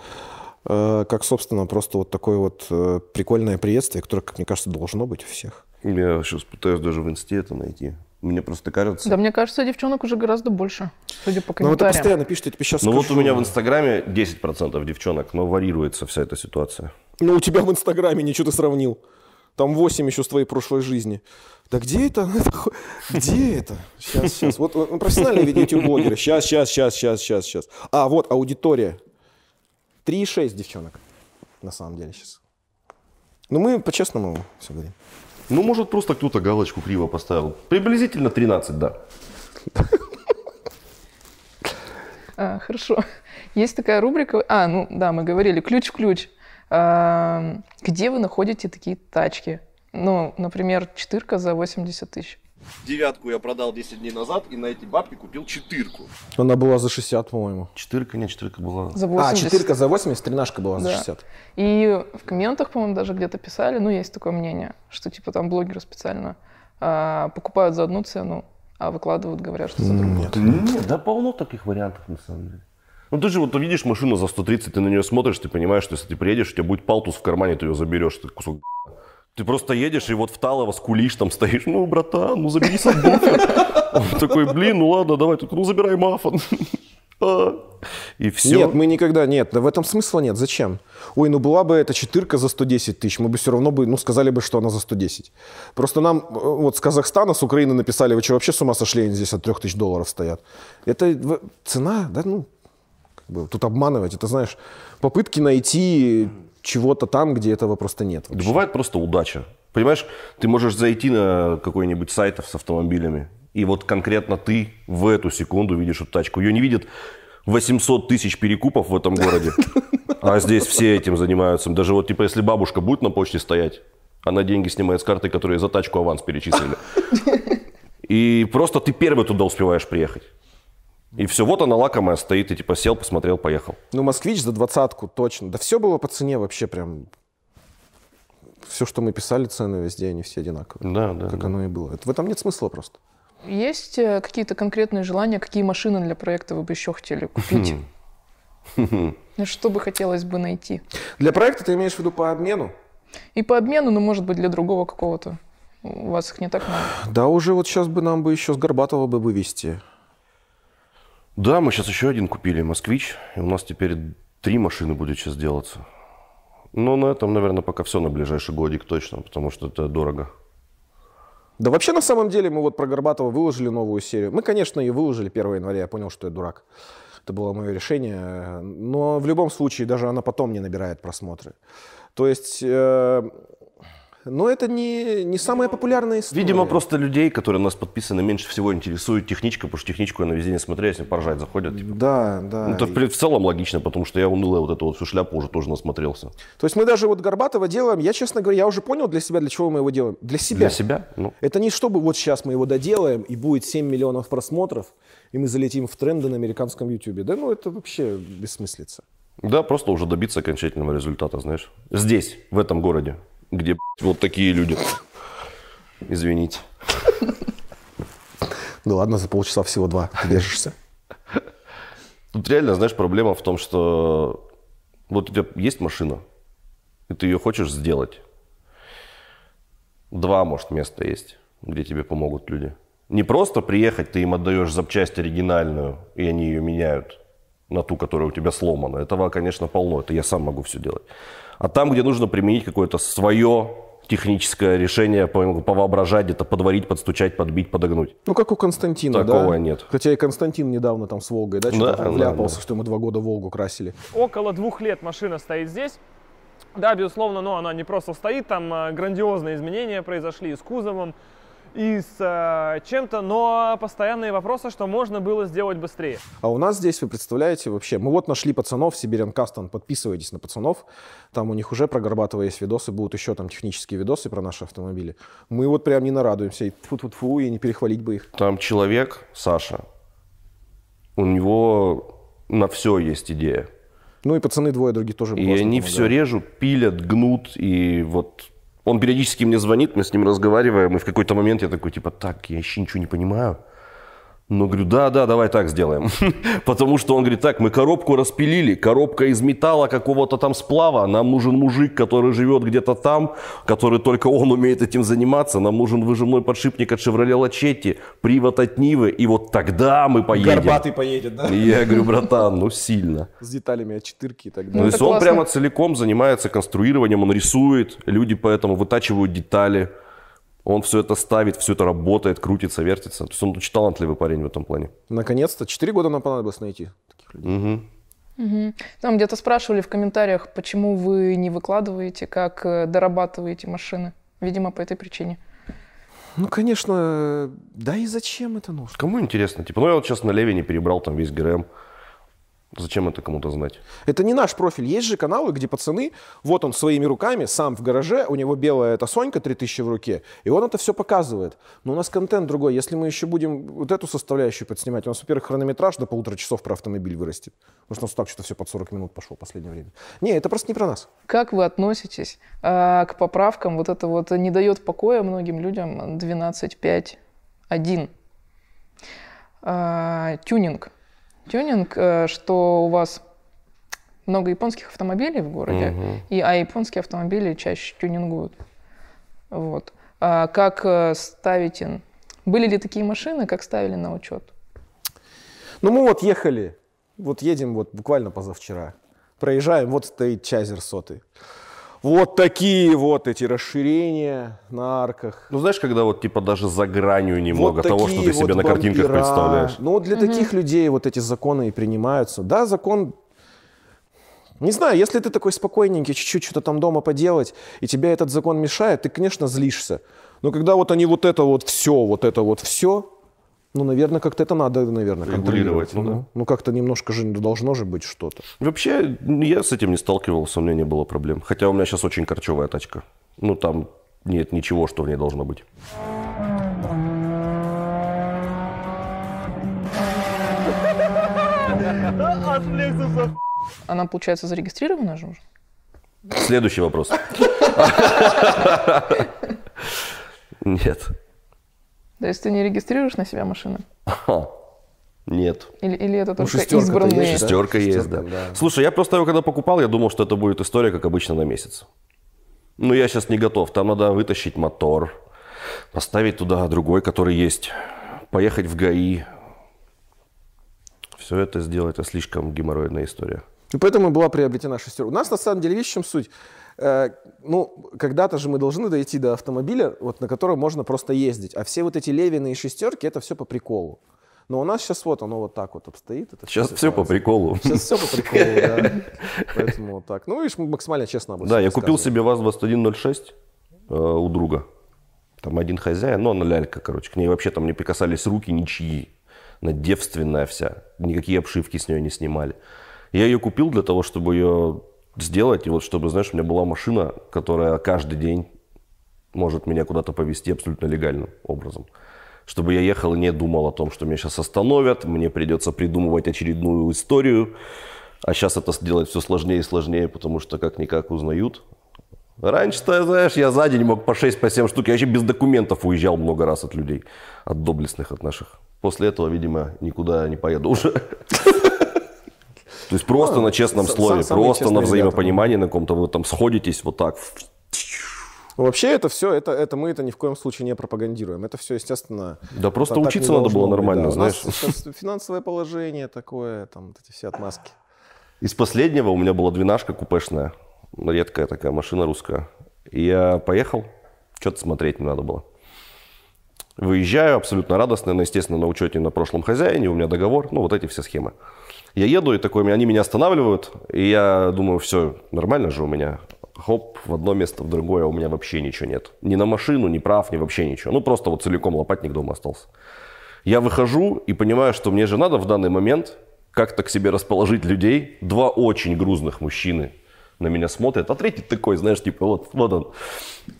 Speaker 1: э, как собственно, просто вот такое вот э, прикольное приветствие, которое, как мне кажется, должно быть у всех.
Speaker 2: Я сейчас пытаюсь даже в инсте это найти. Мне просто кажется...
Speaker 3: Да, мне кажется, девчонок уже гораздо больше, судя по
Speaker 1: Ну, вот
Speaker 3: комментариям.
Speaker 1: постоянно пишешь, я тебе сейчас
Speaker 2: Ну вот у меня в Инстаграме 10% девчонок, но варьируется вся эта ситуация.
Speaker 1: Ну, у тебя в Инстаграме ничего ты сравнил. Там 8 еще с твоей прошлой жизни. Да где это? Где это? Сейчас, сейчас. Вот э, профессиональные видеоблогеры. Сейчас, сейчас, сейчас, сейчас, сейчас, сейчас. А, вот аудитория. 3,6 девчонок. На самом деле сейчас. Ну, мы по-честному все говорим.
Speaker 2: Ну, может, просто кто-то галочку криво поставил. Приблизительно 13, да.
Speaker 3: А, хорошо. Есть такая рубрика. А, ну да, мы говорили, ключ в ключ. А, где вы находите такие тачки? Ну, например, четырка за 80 тысяч.
Speaker 11: Девятку я продал 10 дней назад и на эти бабки купил четырку.
Speaker 1: Она была за 60, по-моему.
Speaker 2: Четырка, нет, четырка была.
Speaker 3: За 80.
Speaker 1: А, четырка за 80, тринашка была за
Speaker 3: Да.
Speaker 1: 60.
Speaker 3: И в комментах, по-моему, даже где-то писали, ну, есть такое мнение, что типа там блогеры специально а, покупают за одну цену, а выкладывают, говорят, что за другую.
Speaker 1: Нет.
Speaker 2: Нет, да полно таких вариантов, на самом деле. Ну ты же вот видишь машину за 130, ты на нее смотришь, ты понимаешь, что если ты приедешь, у тебя будет палтус в кармане, ты ее заберешь, ты кусок Ты просто едешь и вот в Талово скулишь, там стоишь, ну, братан, ну забери сабвуфер. Он такой, блин, ну ладно, давай, только, ну забирай мафон. А. И все.
Speaker 1: Нет, мы никогда, нет, в этом смысла нет. Зачем? Ой, ну была бы эта четырка за 110 тысяч, мы бы все равно бы, ну, сказали бы, что она за 110. Просто нам э, вот с Казахстана, с Украины написали, вы что, вообще с ума сошли, они здесь от 3000 долларов стоят. Это цена, да, ну, как бы тут обманывать, это, знаешь, попытки найти чего-то там, где этого просто нет.
Speaker 2: Да бывает просто удача. Понимаешь, ты можешь зайти на какой-нибудь сайт с автомобилями, и вот конкретно ты в эту секунду видишь эту тачку. Ее не видят 800 тысяч перекупов в этом городе, а здесь все этим занимаются. Даже вот, типа, если бабушка будет на почте стоять, она деньги снимает с карты, которые за тачку аванс перечислили. И просто ты первый туда успеваешь приехать. И все, вот она лакомая стоит, и типа сел, посмотрел, поехал.
Speaker 1: Ну, москвич за двадцатку, точно. Да все было по цене вообще прям. Все, что мы писали, цены везде, они все одинаковые.
Speaker 2: Да, да.
Speaker 1: Как оно и было. Это- в этом нет смысла просто.
Speaker 3: Есть э, какие-то конкретные желания, какие машины для проекта вы бы еще хотели купить? Ну, Что бы хотелось бы найти?
Speaker 1: Для проекта ты имеешь в виду по обмену?
Speaker 3: И по обмену, ну, может быть, для другого какого-то. У вас их не так много.
Speaker 1: Да уже вот сейчас бы нам бы еще с Горбатова бы вывести.
Speaker 2: Да, мы сейчас еще один купили, москвич, и у нас теперь три машины будет сейчас делаться. Но на этом, наверное, пока все на ближайший годик точно, потому что это дорого.
Speaker 1: Да вообще, на самом деле, мы вот про Горбатова выложили новую серию. Мы, конечно, ее выложили 1 января, я понял, что я дурак. Это было мое решение. Но в любом случае, даже она потом не набирает просмотры. То есть, э, ну это не, не самая популярная история.
Speaker 2: Видимо, просто людей, которые на нас подписаны, меньше всего интересует техничка, потому что техничку я на везде не смотрю, если поржать заходят. Типа.
Speaker 1: Да, да.
Speaker 2: Ну, это в, в целом логично, потому что я унылая вот эту вот всю шляпу уже тоже насмотрелся.
Speaker 1: То есть мы даже вот Горбатова делаем, я, честно говоря, я уже понял для себя, для чего мы его делаем. Для себя.
Speaker 2: Для себя? Ну,
Speaker 1: Это не чтобы вот сейчас мы его доделаем, и будет 7 миллионов просмотров, и мы залетим в тренды на американском YouTube. Да ну это вообще бессмыслица.
Speaker 2: да, просто уже добиться окончательного результата, знаешь. Здесь, в этом городе, где блядь, вот такие люди. Извините.
Speaker 1: Ну ладно, за полчаса всего два держишься.
Speaker 2: Тут реально, знаешь, проблема в том, что вот у тебя есть машина, и ты ее хочешь сделать. Два, может, места есть, где тебе помогут люди. Не просто приехать, ты им отдаешь запчасть оригинальную, и они ее меняют на ту, которая у тебя сломана. Этого, конечно, полно. Это я сам могу все делать. А там, где нужно применить какое-то свое техническое решение, по- повоображать, где-то подварить, подстучать, подбить, подогнуть.
Speaker 1: Ну, как у Константина,
Speaker 2: Такого
Speaker 1: да?
Speaker 2: нет.
Speaker 1: Хотя и Константин недавно там с Волгой, да,
Speaker 2: Да,
Speaker 1: что-то
Speaker 2: да,
Speaker 1: вляпался,
Speaker 2: да.
Speaker 1: что мы два года Волгу красили.
Speaker 14: Около двух лет машина стоит здесь. Да, безусловно, но она не просто стоит, там э, грандиозные изменения произошли и с кузовом, и с э, чем-то, но постоянные вопросы, что можно было сделать быстрее.
Speaker 1: А у нас здесь, вы представляете, вообще, мы вот нашли пацанов, Сибириан Кастон, подписывайтесь на пацанов, там у них уже про Горбатова есть видосы, будут еще там технические видосы про наши автомобили. Мы вот прям не нарадуемся, и тьфу-тьфу-тьфу, и не перехвалить бы их.
Speaker 2: Там человек, Саша, у него на все есть идея.
Speaker 1: Ну и пацаны двое других тоже
Speaker 2: И они
Speaker 1: помогают.
Speaker 2: все режут, пилят, гнут, и вот он периодически мне звонит, мы с ним разговариваем, и в какой-то момент я такой, типа, так, я еще ничего не понимаю. Но говорю, да, да, давай так сделаем. Потому что он говорит, так, мы коробку распилили, коробка из металла какого-то там сплава, нам нужен мужик, который живет где-то там, который только он умеет этим заниматься, нам нужен выжимной подшипник от Chevrolet Лачетти, привод от Нивы, и вот тогда мы поедем.
Speaker 1: Горбатый поедет, да?
Speaker 2: И я говорю, братан, ну сильно.
Speaker 1: С деталями от четырки и так
Speaker 2: Ну,
Speaker 1: далее.
Speaker 2: то есть он прямо целиком занимается конструированием, он рисует, люди поэтому вытачивают детали, он все это ставит, все это работает, крутится, вертится. То есть он очень талантливый парень в этом плане.
Speaker 1: Наконец-то, четыре года нам понадобилось найти таких людей.
Speaker 2: Мгм.
Speaker 3: Мгм. Там где-то спрашивали в комментариях, почему вы не выкладываете, как э, дорабатываете машины. Видимо, по этой причине.
Speaker 1: Ну, конечно, да и зачем это нужно?
Speaker 2: Кому интересно? Типа, ну я вот сейчас на Левине перебрал там весь ГРМ. Зачем это кому-то знать?
Speaker 1: Это не наш профиль. Есть же каналы, где пацаны, вот он своими руками, сам в гараже, у него белая эта Сонька 3000 в руке, и он это все показывает. Но у нас контент другой. Если мы еще будем вот эту составляющую подснимать, у нас, во-первых, хронометраж до полутора часов про автомобиль вырастет. Потому что у нас так что-то все под 40 минут пошло в последнее время. Не, это просто не про нас.
Speaker 3: Как вы относитесь э, к поправкам? Вот это вот не дает покоя многим людям 12.5.1. Э, тюнинг. Тюнинг, э, что у вас много японских автомобилей в городе,
Speaker 2: Мгм.
Speaker 3: и, а японские автомобили чаще тюнингуют. Вот. А как э, ставите... Были ли такие машины, как ставили на учет?
Speaker 1: Ну, мы вот ехали, вот едем вот буквально позавчера. Проезжаем, вот стоит чайзер сотый. Вот такие вот эти расширения на арках.
Speaker 2: Ну знаешь, когда вот типа даже за гранью немного того, что ты себе
Speaker 1: вот
Speaker 2: на картинках представляешь.
Speaker 1: Ну, вот для таких людей вот эти законы и принимаются. Да, закон... Не знаю, если ты такой спокойненький, чуть-чуть что-то там дома поделать, и тебе этот закон мешает, ты, конечно, злишься. Но когда вот они вот это вот все, вот это вот все, ну, наверное, как-то это надо, наверное, контролировать.
Speaker 2: ну да.
Speaker 1: Ну, ну, как-то немножко же должно же быть что-то.
Speaker 2: Вообще, я с этим не сталкивался, у меня не было проблем. Хотя у меня сейчас очень корчевая тачка. Ну, там нет ничего, что в ней должно быть.
Speaker 3: Она, получается, зарегистрирована же уже?
Speaker 2: Следующий вопрос. Нет.
Speaker 3: То есть ты не регистрируешь на себя машины?
Speaker 2: Нет.
Speaker 3: Или, или это только
Speaker 1: шестерка-то
Speaker 3: избранные?
Speaker 1: есть, да?
Speaker 2: Шестерка есть,
Speaker 1: Шестерка,
Speaker 2: да.
Speaker 1: да.
Speaker 2: Слушай, я просто его когда покупал, я думал, что это будет история, как обычно, на месяц. Но я сейчас не готов. Там надо вытащить мотор, поставить туда другой, который есть, поехать в ГАИ. Все это сделать, это слишком геморроидная история.
Speaker 1: И поэтому была приобретена шестерка. У нас на самом деле, видишь, в чем суть? Э, ну, когда-то же мы должны дойти до автомобиля, вот, на котором можно просто ездить. А все вот эти левины и шестерки, это все по приколу. Но у нас сейчас вот оно вот так вот обстоит. Это
Speaker 2: Сейчас
Speaker 1: вся
Speaker 2: все по приколу.
Speaker 1: Сейчас все по приколу, да. Поэтому вот так. Ну, видишь, мы максимально честно об этом
Speaker 2: Да, я купил себе ВАЗ-2106 э, у друга. Там один хозяин, но она лялька, короче. К ней вообще там не прикасались руки ничьи. Она девственная вся. Никакие обшивки с нее не снимали. Я ее купил для того, чтобы ее сделать. И вот чтобы, знаешь, у меня была машина, которая каждый день может меня куда-то повезти абсолютно легальным образом. Чтобы я ехал и не думал о том, что меня сейчас остановят, мне придется придумывать очередную историю. А сейчас это сделать все сложнее и сложнее, потому что как-никак узнают. Раньше-то, знаешь, я за день мог по 6, по 7 штук. Я вообще без документов уезжал много раз от людей, от доблестных, от наших. После этого, видимо, никуда не поеду уже. То есть просто
Speaker 1: Ну,
Speaker 2: на честном слове,
Speaker 1: сам-
Speaker 2: просто на
Speaker 1: честные ребята.
Speaker 2: взаимопонимании на каком-то вы там сходитесь вот так.
Speaker 1: Вообще это все, это, это мы это ни в коем случае не пропагандируем. Это все, естественно...
Speaker 2: Да просто
Speaker 1: так-
Speaker 2: учиться надо было
Speaker 1: быть,
Speaker 2: нормально,
Speaker 1: да. У
Speaker 2: знаешь.
Speaker 1: нас сейчас финансовое положение такое, там вот эти все отмазки.
Speaker 2: Из последнего у меня была двенашка купешная, редкая такая машина русская. И я поехал, что-то смотреть не надо было. Выезжаю абсолютно радостный, но, естественно, на учете на прошлом хозяине, у меня договор, ну, вот эти все схемы. Я еду, и такой, они меня останавливают, и я думаю, все, нормально же у меня. Хоп, в одно место, в другое, у меня вообще ничего нет. Ни на машину, ни прав, ни вообще ничего. Ну, просто вот целиком лопатник дома остался. Я выхожу и понимаю, что мне же надо в данный момент как-то к себе расположить людей. Два очень грузных мужчины на меня смотрят, а третий такой, знаешь, типа, вот, вот он.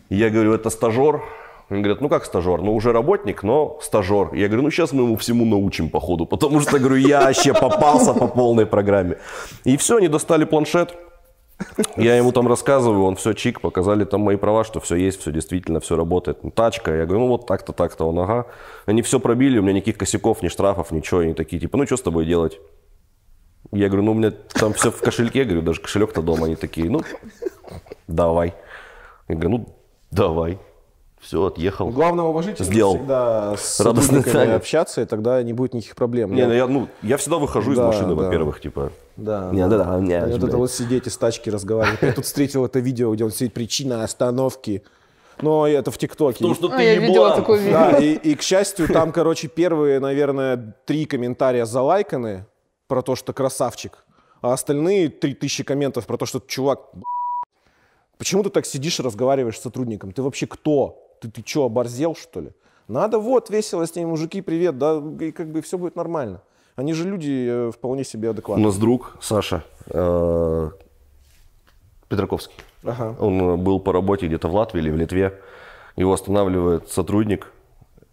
Speaker 2: Я говорю, это стажер. Они говорят, ну как стажер? Ну уже работник, но стажер. Я говорю, ну сейчас мы ему всему научим по ходу, потому что, говорю, я вообще попался по полной программе. И все, они достали планшет, я ему там рассказываю, он все чик, показали там мои права, что все есть, все действительно, все работает. Ну, тачка, я говорю, ну вот так-то, так-то, он, ага. Они все пробили, у меня никаких косяков, ни штрафов, ничего, они такие, типа, ну что с тобой делать? Я говорю, ну у меня там все в кошельке, говорю, даже кошелек-то дома, они такие, ну, давай. Я говорю, ну, давай. Все, отъехал.
Speaker 1: Главное уважительно
Speaker 2: Сделал.
Speaker 1: всегда с
Speaker 2: Радостный
Speaker 1: сотрудниками общаться, и тогда не будет никаких проблем.
Speaker 2: Не, ну я, ну, я всегда выхожу из
Speaker 1: Да,
Speaker 2: машины,
Speaker 1: да.
Speaker 2: во-первых, типа.
Speaker 1: Да,
Speaker 2: Не, да, да, не,
Speaker 1: А вот
Speaker 2: блядь.
Speaker 1: это вот сидеть из тачки разговаривать. Я тут встретил это видео, где он сидит, причина остановки. Но это в ТикТоке.
Speaker 2: Потому что
Speaker 3: А, я видела такое видео.
Speaker 1: Да, и, и, к счастью, там, короче, первые, наверное, три комментария залайканы про то, что красавчик, а остальные три тысячи комментов про то, что чувак, почему ты так сидишь и разговариваешь с сотрудником? Ты вообще кто? Ты, ты что, оборзел, что ли? Надо вот весело с ними, мужики, привет, да, и как бы все будет нормально. Они же люди э, вполне себе
Speaker 2: У
Speaker 1: адекватные.
Speaker 2: нас друг Саша э, Петраковский.
Speaker 1: Ага.
Speaker 2: Он э, был по работе где-то в Латвии или в Литве. Его останавливает сотрудник.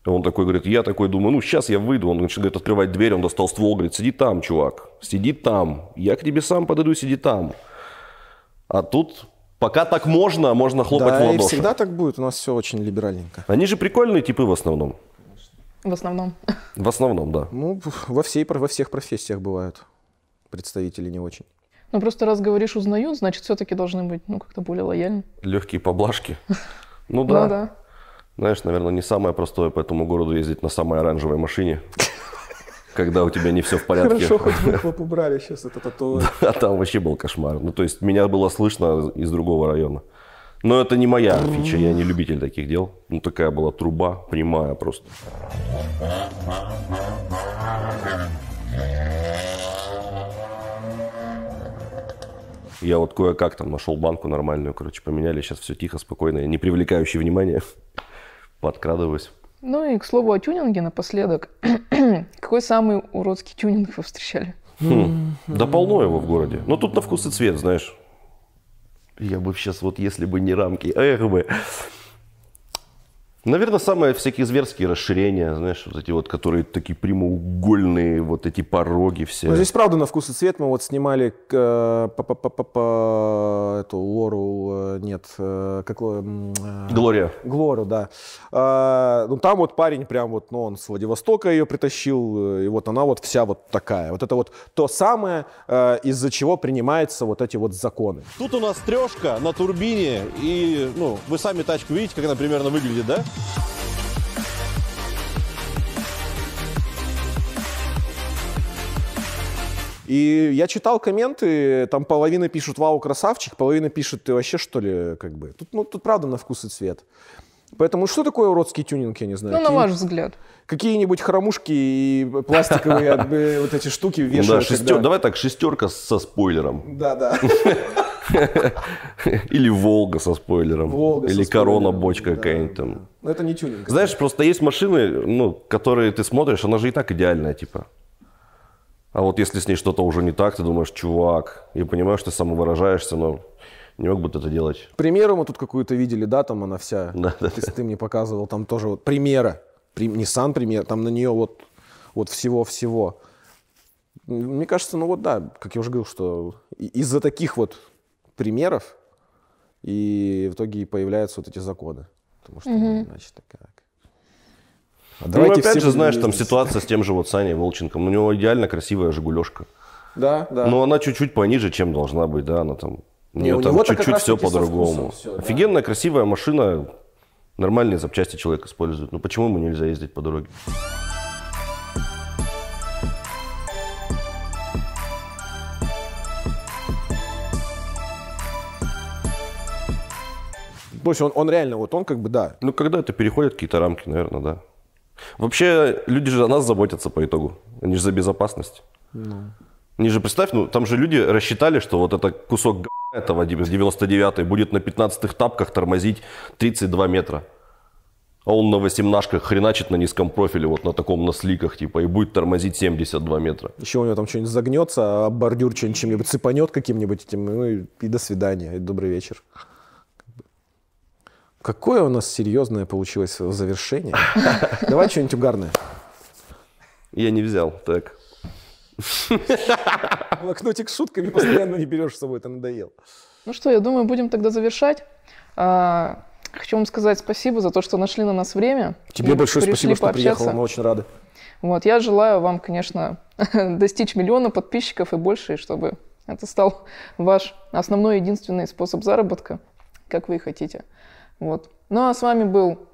Speaker 2: Он такой говорит, я такой думаю, ну сейчас я выйду. Он начинает открывать дверь, он достал ствол, говорит, сиди там, чувак, сиди там. Я к тебе сам подойду, сиди там. А тут пока так можно, можно хлопать
Speaker 1: да,
Speaker 2: в
Speaker 1: и
Speaker 2: ладоши.
Speaker 1: всегда так будет, у нас все очень либеральненько.
Speaker 2: Они же прикольные типы в основном.
Speaker 3: В основном.
Speaker 2: В основном, да.
Speaker 1: Ну, во, всей, во всех профессиях бывают представители не очень.
Speaker 3: Ну просто раз говоришь узнают, значит все-таки должны быть ну как-то более лояльны.
Speaker 2: Легкие поблажки. Ну да.
Speaker 3: Ну да.
Speaker 2: Знаешь, наверное, не самое простое по этому городу ездить на самой оранжевой машине, когда у тебя не все в порядке.
Speaker 1: Хорошо, хоть выхлоп убрали сейчас это то.
Speaker 2: А там вообще был кошмар. Ну, то есть меня было слышно из другого района. Но это не моя фича, я не любитель таких дел. Ну, такая была труба, прямая просто. Я вот кое-как там нашел банку нормальную, короче, поменяли. Сейчас все тихо, спокойно, не привлекающий внимания. Подкрадываюсь.
Speaker 3: Ну и к слову о тюнинге напоследок. Какой самый уродский тюнинг вы встречали?
Speaker 2: Хм, Да полно его в городе. Ну, тут на вкус и цвет, знаешь. Я бы сейчас, вот если бы не рамки, эх бы. Наверное, самые всякие зверские расширения, знаешь, вот эти вот, которые такие прямоугольные, вот эти пороги все.
Speaker 1: Ну, здесь правда на вкус и цвет. Мы вот снимали э, па- па- па- па- па- эту Лору, э, нет, э, как э,
Speaker 2: Глория.
Speaker 1: Глору, да. А, ну там вот парень прям вот, ну он с Владивостока ее притащил, э, и вот она вот вся вот такая. Вот это вот то самое, э, из-за чего принимаются вот эти вот законы.
Speaker 13: Тут у нас трешка на турбине, и, ну, вы сами тачку видите, как она примерно выглядит, да?
Speaker 1: И я читал комменты, там половина пишут «Вау, красавчик», половина пишет «Ты вообще что ли?» как бы. Тут, ну, тут правда на вкус и цвет. Поэтому что такое уродский тюнинг, я не знаю.
Speaker 3: Ну, на ваш взгляд.
Speaker 1: Какие-нибудь хромушки и пластиковые э, вот эти штуки
Speaker 2: Ну
Speaker 1: вешают.
Speaker 2: да, шестер-
Speaker 1: когда-
Speaker 2: давай так, шестерка со спойлером.
Speaker 1: Да, да.
Speaker 2: Или Волга со спойлером.
Speaker 1: Волга
Speaker 2: Или Корона бочка какая-нибудь там.
Speaker 1: Но это не тюнинг.
Speaker 2: Знаешь, просто есть машины, ну, которые ты смотришь, она же и так идеальная, типа. А вот если с ней что-то уже не так, ты думаешь, чувак, и понимаешь, ты самовыражаешься, но не мог бы ты это делать.
Speaker 1: Примеру мы тут какую-то видели, да, там она вся.
Speaker 2: Да, да,
Speaker 1: ты, ты мне показывал, там тоже вот примера. При, Nissan пример, там на нее вот, вот всего-всего. Мне кажется, ну вот да, как я уже говорил, что из-за таких вот примеров и в итоге появляются вот эти законы. Потому что, ну,
Speaker 3: Мгм.
Speaker 1: значит, так как. А
Speaker 2: ну, опять
Speaker 1: все
Speaker 2: же, знаешь, там ситуация с тем же вот Саней Волченком. У него идеально красивая «Жигулешка».
Speaker 1: Да, да.
Speaker 2: Но она чуть-чуть пониже, чем должна быть, да, она там
Speaker 1: Не, у
Speaker 2: там
Speaker 1: него-то как
Speaker 2: чуть-чуть все по-другому.
Speaker 1: да.
Speaker 2: Офигенная, красивая машина, нормальные запчасти человек использует. Ну почему ему нельзя ездить по дороге?
Speaker 1: То есть он, он реально, вот он как бы, да.
Speaker 2: Ну, когда это переходит какие-то рамки, наверное, да. Вообще, люди же о нас заботятся по итогу. Они же за безопасность. Они же, представь, ну, там же люди рассчитали, что вот это кусок г***, этого 99 будет на 15 тапках тормозить 32 метра. А он на 18 хреначит на низком профиле, вот на таком, на сликах, типа, и будет тормозить 72 метра.
Speaker 1: Еще у него там что-нибудь загнется, а бордюр что-нибудь чем-нибудь цепанет каким-нибудь этим, ну и, и до свидания, и добрый вечер. Какое у нас серьезное получилось завершение. Давай что-нибудь угарное.
Speaker 2: Я не взял, так.
Speaker 1: Блокнотик с шутками постоянно не берешь с собой, это надоел.
Speaker 3: Ну что, я думаю, будем тогда завершать. А, хочу вам сказать спасибо за то, что нашли на нас время.
Speaker 1: Тебе большое спасибо, что приехала,
Speaker 3: пообщаться.
Speaker 1: мы очень рады.
Speaker 3: Вот, я желаю вам, конечно, достичь миллиона подписчиков и больше, и чтобы это стал ваш основной единственный способ заработка, как вы и хотите. Вот. Ну а с вами был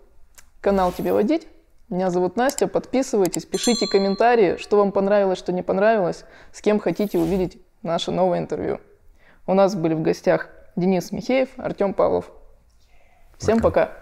Speaker 3: канал Тебе водить. Меня зовут Настя. Подписывайтесь, пишите комментарии, что вам понравилось, что не понравилось, с кем хотите увидеть наше новое интервью. У нас были в гостях Денис Михеев, Артем Павлов. Всем пока.